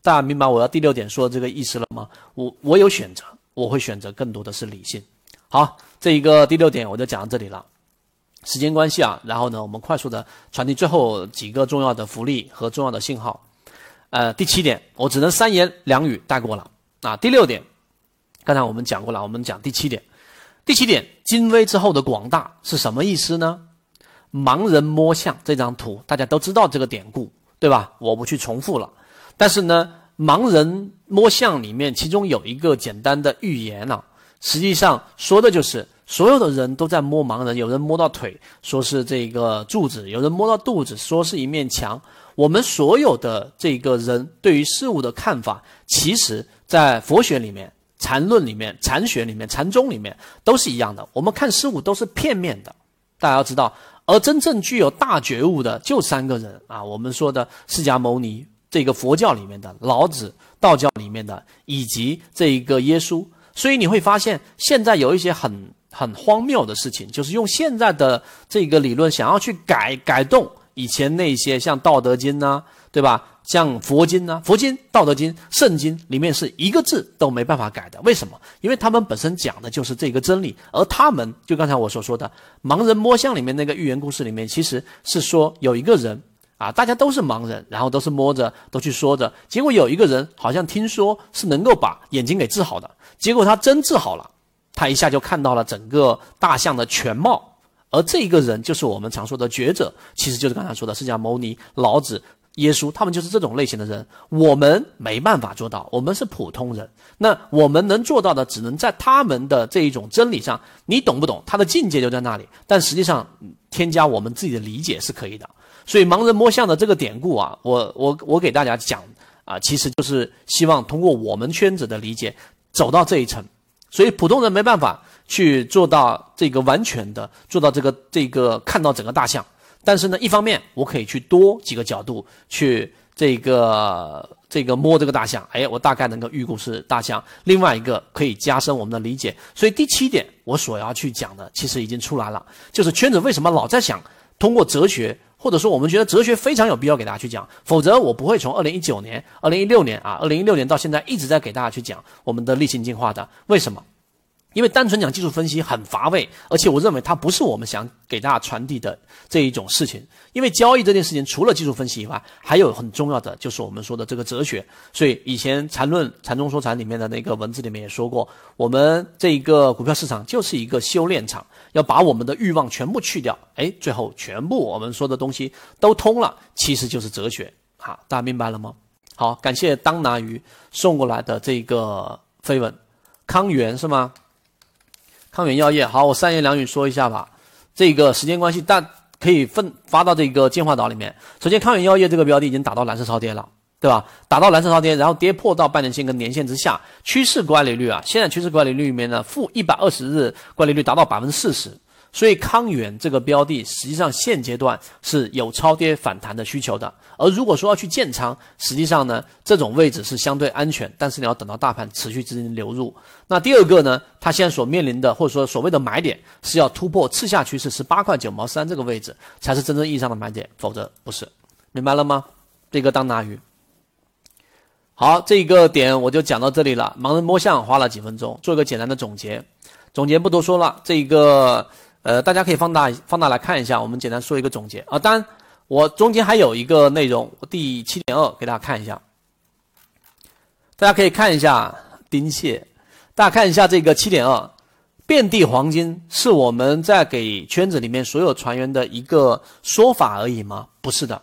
大家明白我要第六点说的这个意思了吗？我我有选择，我会选择更多的是理性。好，这一个第六点我就讲到这里了。时间关系啊，然后呢，我们快速的传递最后几个重要的福利和重要的信号。呃，第七点我只能三言两语带过了啊。第六点，刚才我们讲过了，我们讲第七点。第七点，精微之后的广大是什么意思呢？盲人摸象这张图大家都知道这个典故，对吧？我不去重复了。但是呢，盲人摸象里面，其中有一个简单的预言啊，实际上说的就是所有的人都在摸盲人，有人摸到腿，说是这个柱子；有人摸到肚子，说是一面墙。我们所有的这个人对于事物的看法，其实在佛学里面、禅论里面、禅学里面、禅宗里面都是一样的。我们看事物都是片面的，大家要知道。而真正具有大觉悟的，就三个人啊，我们说的释迦牟尼。这个佛教里面的老子，道教里面的，以及这一个耶稣，所以你会发现，现在有一些很很荒谬的事情，就是用现在的这个理论想要去改改动以前那些像《道德经》呐，对吧？像佛经呐，佛经、道德经、圣经里面是一个字都没办法改的。为什么？因为他们本身讲的就是这个真理，而他们就刚才我所说的盲人摸象里面那个寓言故事里面，其实是说有一个人。啊，大家都是盲人，然后都是摸着，都去说着，结果有一个人好像听说是能够把眼睛给治好的，结果他真治好了，他一下就看到了整个大象的全貌，而这一个人就是我们常说的觉者，其实就是刚才说的释迦牟尼、老子、耶稣，他们就是这种类型的人，我们没办法做到，我们是普通人，那我们能做到的，只能在他们的这一种真理上，你懂不懂？他的境界就在那里，但实际上添加我们自己的理解是可以的。所以盲人摸象的这个典故啊，我我我给大家讲啊，其实就是希望通过我们圈子的理解走到这一层。所以普通人没办法去做到这个完全的做到这个这个看到整个大象，但是呢，一方面我可以去多几个角度去这个这个摸这个大象，哎，我大概能够预估是大象。另外一个可以加深我们的理解。所以第七点我所要去讲的其实已经出来了，就是圈子为什么老在想通过哲学。或者说，我们觉得哲学非常有必要给大家去讲，否则我不会从二零一九年、二零一六年啊，二零一六年到现在一直在给大家去讲我们的例行进化的。为什么？因为单纯讲技术分析很乏味，而且我认为它不是我们想给大家传递的这一种事情。因为交易这件事情，除了技术分析以外，还有很重要的就是我们说的这个哲学。所以以前禅论、禅中说禅里面的那个文字里面也说过，我们这一个股票市场就是一个修炼场，要把我们的欲望全部去掉，哎，最后全部我们说的东西都通了，其实就是哲学。好，大家明白了吗？好，感谢当拿鱼送过来的这个飞吻，康源是吗？康源药业，好，我三言两语说一下吧。这个时间关系，但可以分发到这个进化岛里面。首先，康源药业这个标的已经打到蓝色超跌了，对吧？打到蓝色超跌，然后跌破到半年线跟年线之下，趋势乖离率啊，现在趋势乖离率里面呢，负一百二十日乖离率达到百分之四十。所以康源这个标的，实际上现阶段是有超跌反弹的需求的。而如果说要去建仓，实际上呢，这种位置是相对安全，但是你要等到大盘持续资金流入。那第二个呢，它现在所面临的或者说所谓的买点，是要突破次下趋势十八块九毛三这个位置，才是真正意义上的买点，否则不是。明白了吗？这个当拿鱼。好，这个点我就讲到这里了。盲人摸象花了几分钟，做一个简单的总结。总结不多说了，这一个。呃，大家可以放大放大来看一下，我们简单说一个总结啊。当然，我中间还有一个内容，第七点二给大家看一下。大家可以看一下丁蟹，大家看一下这个七点二，遍地黄金是我们在给圈子里面所有船员的一个说法而已吗？不是的，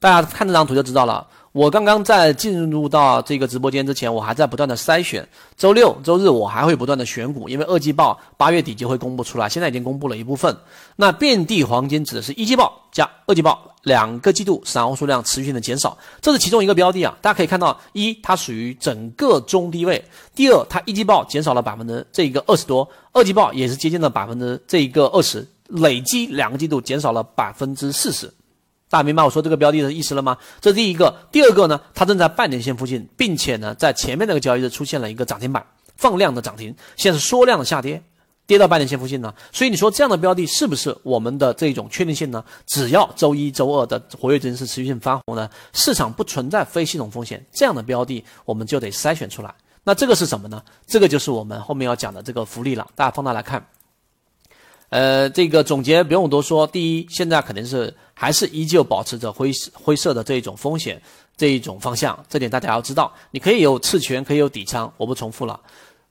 大家看这张图就知道了。我刚刚在进入到这个直播间之前，我还在不断的筛选。周六、周日我还会不断的选股，因为二季报八月底就会公布出来，现在已经公布了一部分。那遍地黄金指的是一季报加二季报两个季度散户数量持续性的减少，这是其中一个标的啊。大家可以看到，一它属于整个中低位，第二它一季报减少了百分之这一个二十多，二季报也是接近了百分之这一个二十，累计两个季度减少了百分之四十。大家明白我说这个标的的意思了吗？这是第一个，第二个呢，它正在半年线附近，并且呢，在前面那个交易日出现了一个涨停板，放量的涨停，现在是缩量的下跌，跌到半年线附近呢。所以你说这样的标的是不是我们的这种确定性呢？只要周一周二的活跃资金是持续性翻红呢，市场不存在非系统风险，这样的标的我们就得筛选出来。那这个是什么呢？这个就是我们后面要讲的这个福利了。大家放大来看。呃，这个总结不用多说。第一，现在肯定是还是依旧保持着灰灰色的这一种风险这一种方向，这点大家要知道。你可以有次权，可以有底仓，我不重复了。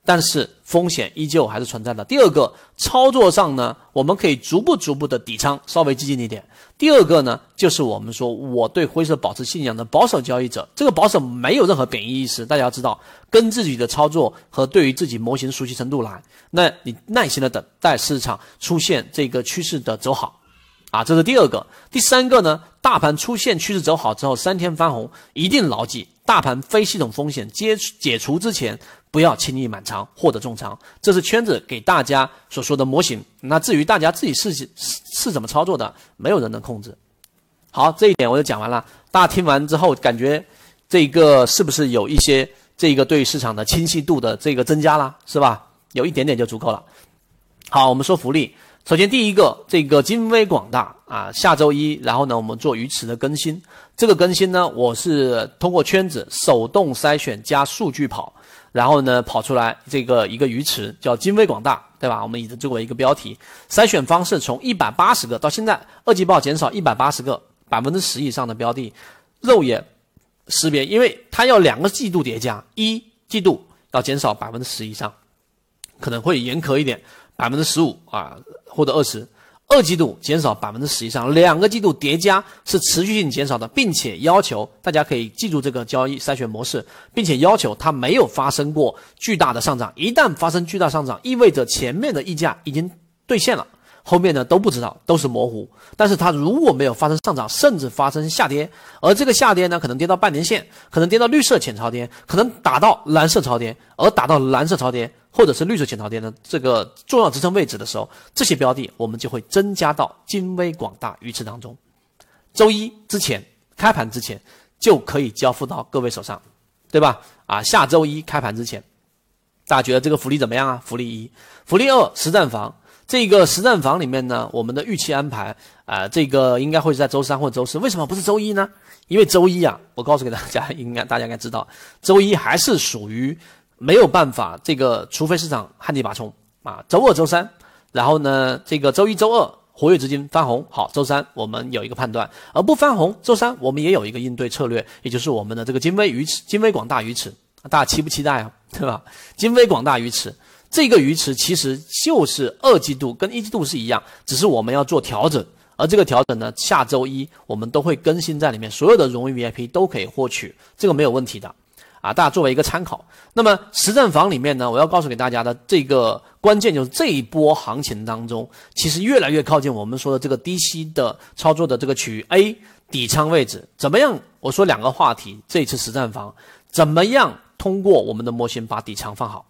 但是风险依旧还是存在的。第二个，操作上呢，我们可以逐步逐步的底仓，稍微激进一点。第二个呢，就是我们说我对灰色保持信仰的保守交易者，这个保守没有任何贬义意思，大家要知道，跟自己的操作和对于自己模型熟悉程度来，那你耐心的等待市场出现这个趋势的走好，啊，这是第二个。第三个呢，大盘出现趋势走好之后，三天翻红，一定牢记，大盘非系统风险解解除之前。不要轻易满仓或者重仓，这是圈子给大家所说的模型。那至于大家自己是是是怎么操作的，没有人能控制。好，这一点我就讲完了。大家听完之后，感觉这个是不是有一些这个对市场的清晰度的这个增加了，是吧？有一点点就足够了。好，我们说福利。首先第一个，这个金威广大啊，下周一，然后呢，我们做鱼池的更新。这个更新呢，我是通过圈子手动筛选加数据跑。然后呢，跑出来这个一个鱼池叫金威广大，对吧？我们以这作为一个标题，筛选方式从一百八十个到现在二季报减少一百八十个，百分之十以上的标的，肉眼识别，因为它要两个季度叠加，一季度要减少百分之十以上，可能会严苛一点，百分之十五啊或者二十。二季度减少百分之十以上，两个季度叠加是持续性减少的，并且要求大家可以记住这个交易筛选模式，并且要求它没有发生过巨大的上涨。一旦发生巨大上涨，意味着前面的溢价已经兑现了。后面呢都不知道，都是模糊。但是它如果没有发生上涨，甚至发生下跌，而这个下跌呢，可能跌到半年线，可能跌到绿色浅超跌，可能打到蓝色超跌，而打到蓝色超跌或者是绿色浅超跌的这个重要支撑位置的时候，这些标的我们就会增加到金威广大鱼池当中。周一之前开盘之前就可以交付到各位手上，对吧？啊，下周一开盘之前，大家觉得这个福利怎么样啊？福利一，福利二，实战房。这个实战房里面呢，我们的预期安排啊，这个应该会是在周三或者周四。为什么不是周一呢？因为周一啊，我告诉给大家，应该大家应该知道，周一还是属于没有办法，这个除非市场旱地拔葱啊。周二、周三，然后呢，这个周一周二活跃资金翻红，好，周三我们有一个判断，而不翻红，周三我们也有一个应对策略，也就是我们的这个金威鱼池、金威广大鱼池，大家期不期待啊？对吧？金威广大鱼池。这个鱼池其实就是二季度跟一季度是一样，只是我们要做调整，而这个调整呢，下周一我们都会更新在里面，所有的荣誉 VIP 都可以获取，这个没有问题的，啊，大家作为一个参考。那么实战房里面呢，我要告诉给大家的这个关键就是这一波行情当中，其实越来越靠近我们说的这个低吸的操作的这个区域 A 底仓位置，怎么样？我说两个话题，这一次实战房怎么样通过我们的模型把底仓放好？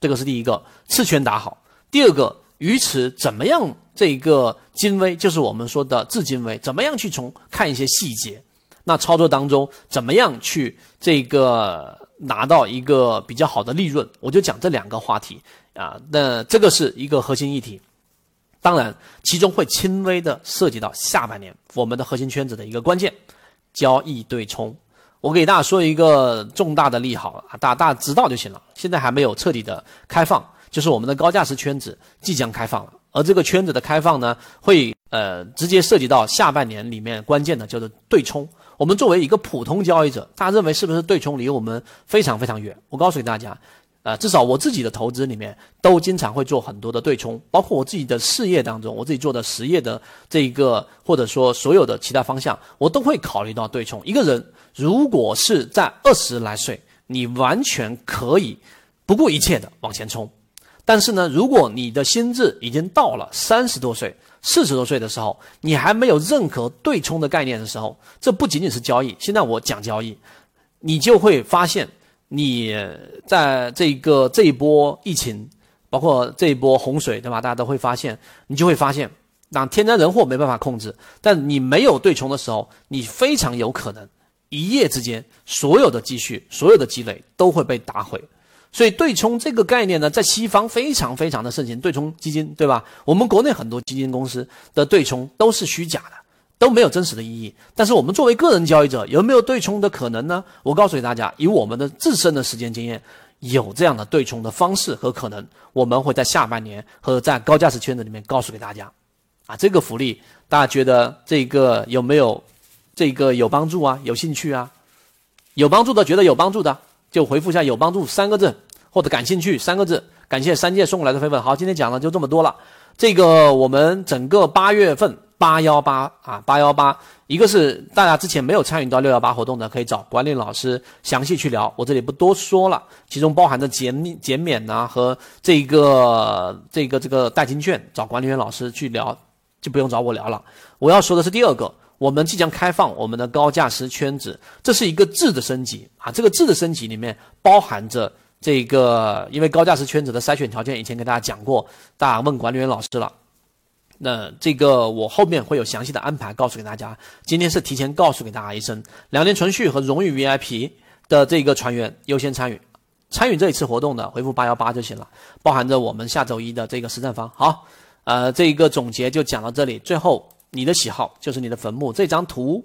这个是第一个次权打好，第二个鱼池怎么样？这个精微就是我们说的至精微，怎么样去从看一些细节？那操作当中怎么样去这个拿到一个比较好的利润？我就讲这两个话题啊。那这个是一个核心议题，当然其中会轻微的涉及到下半年我们的核心圈子的一个关键交易对冲。我给大家说一个重大的利好啊，大家大家知道就行了。现在还没有彻底的开放，就是我们的高价值圈子即将开放了。而这个圈子的开放呢，会呃直接涉及到下半年里面关键的叫做对冲。我们作为一个普通交易者，大家认为是不是对冲离我们非常非常远？我告诉大家，呃，至少我自己的投资里面都经常会做很多的对冲，包括我自己的事业当中，我自己做的实业的这一个或者说所有的其他方向，我都会考虑到对冲。一个人。如果是在二十来岁，你完全可以不顾一切的往前冲。但是呢，如果你的心智已经到了三十多岁，四十多岁的时候，你还没有任何对冲的概念的时候，这不仅仅是交易。现在我讲交易，你就会发现，你在这个这一波疫情，包括这一波洪水，对吧？大家都会发现，你就会发现，当天灾人祸没办法控制，但你没有对冲的时候，你非常有可能一夜之间，所有的积蓄、所有的积累都会被打毁。所以对冲这个概念呢，在西方非常非常的盛行，对冲基金，对吧？我们国内很多基金公司的对冲都是虚假的，都没有真实的意义。但是我们作为个人交易者，有没有对冲的可能呢？我告诉大家，以我们的自身的时间经验，有这样的对冲的方式和可能。我们会在下半年和在高价值圈子里面告诉给大家。啊，这个福利大家觉得这个有没有这个有帮助啊？有兴趣啊？有帮助的觉得有帮助的。就回复一下“有帮助”三个字，或者“感兴趣”三个字。感谢三界送过来的飞粉。好，今天讲的就这么多了。这个我们整个八月份八幺八啊，八幺八，一个是大家之前没有参与到六幺八活动的，可以找管理老师详细去聊，我这里不多说了。其中包含着减减免呐和这个这个这个代金券，找管理员老师去聊，就不用找我聊了。我要说的是第二个。我们即将开放我们的高价值圈子，这是一个质的升级啊！这个质的升级里面包含着这个，因为高价值圈子的筛选条件以前跟大家讲过，大家问管理员老师了。那这个我后面会有详细的安排告诉给大家。今天是提前告诉给大家一声，两年存续和荣誉 VIP 的这个船员优先参与，参与这一次活动的回复八幺八就行了，包含着我们下周一的这个实战方。好，呃，这一个总结就讲到这里，最后。你的喜好就是你的坟墓，这张图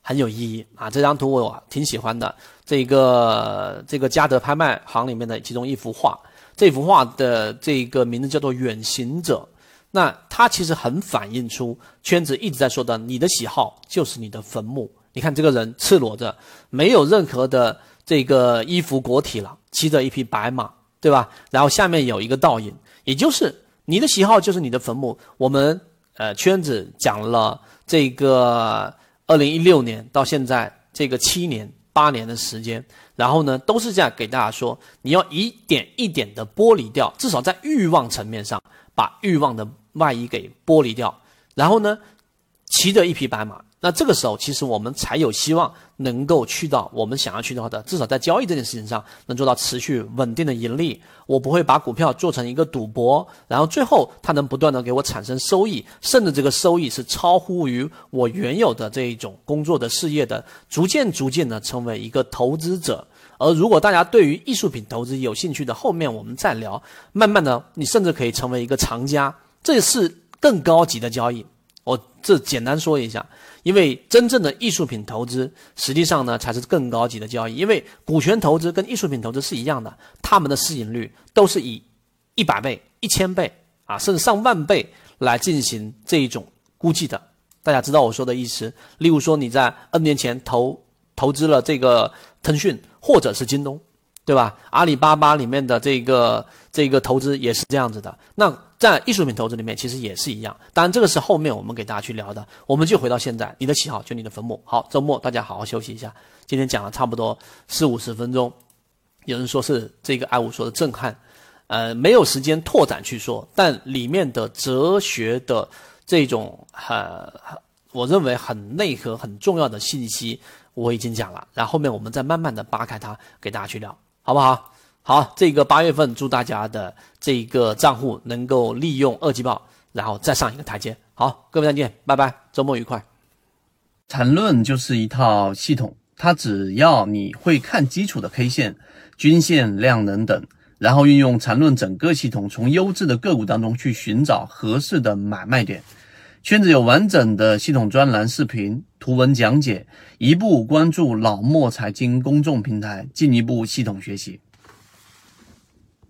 很有意义啊！这张图我挺喜欢的。这个这个嘉德拍卖行里面的其中一幅画，这幅画的这个名字叫做《远行者》。那它其实很反映出圈子一直在说的：你的喜好就是你的坟墓。你看这个人赤裸着，没有任何的这个衣服裹体了，骑着一匹白马，对吧？然后下面有一个倒影，也就是你的喜好就是你的坟墓。我们。呃，圈子讲了这个二零一六年到现在这个七年八年的时间，然后呢，都是这样给大家说，你要一点一点的剥离掉，至少在欲望层面上把欲望的外衣给剥离掉，然后呢，骑着一匹白马。那这个时候，其实我们才有希望能够去到我们想要去到的，至少在交易这件事情上能做到持续稳定的盈利。我不会把股票做成一个赌博，然后最后它能不断的给我产生收益，甚至这个收益是超乎于我原有的这一种工作的事业的，逐渐逐渐的成为一个投资者。而如果大家对于艺术品投资有兴趣的，后面我们再聊。慢慢的，你甚至可以成为一个藏家，这是更高级的交易。我这简单说一下。因为真正的艺术品投资，实际上呢才是更高级的交易。因为股权投资跟艺术品投资是一样的，他们的市盈率都是以一百倍、一千倍啊，甚至上万倍来进行这一种估计的。大家知道我说的意思？例如说你在 N 年前投投资了这个腾讯或者是京东，对吧？阿里巴巴里面的这个这个投资也是这样子的。那在艺术品投资里面，其实也是一样。当然，这个是后面我们给大家去聊的。我们就回到现在，你的喜好就你的坟墓。好，周末大家好好休息一下。今天讲了差不多四五十分钟，有人说是这个爱五说的震撼，呃，没有时间拓展去说，但里面的哲学的这种呃，我认为很内核、很重要的信息，我已经讲了。然后后面我们再慢慢的扒开它，给大家去聊，好不好？好，这个八月份祝大家的这个账户能够利用二季报，然后再上一个台阶。好，各位再见，拜拜，周末愉快。缠论就是一套系统，它只要你会看基础的 K 线、均线、量能等，然后运用缠论整个系统，从优质的个股当中去寻找合适的买卖点。圈子有完整的系统专栏、视频、图文讲解，一步关注老莫财经公众平台，进一步系统学习。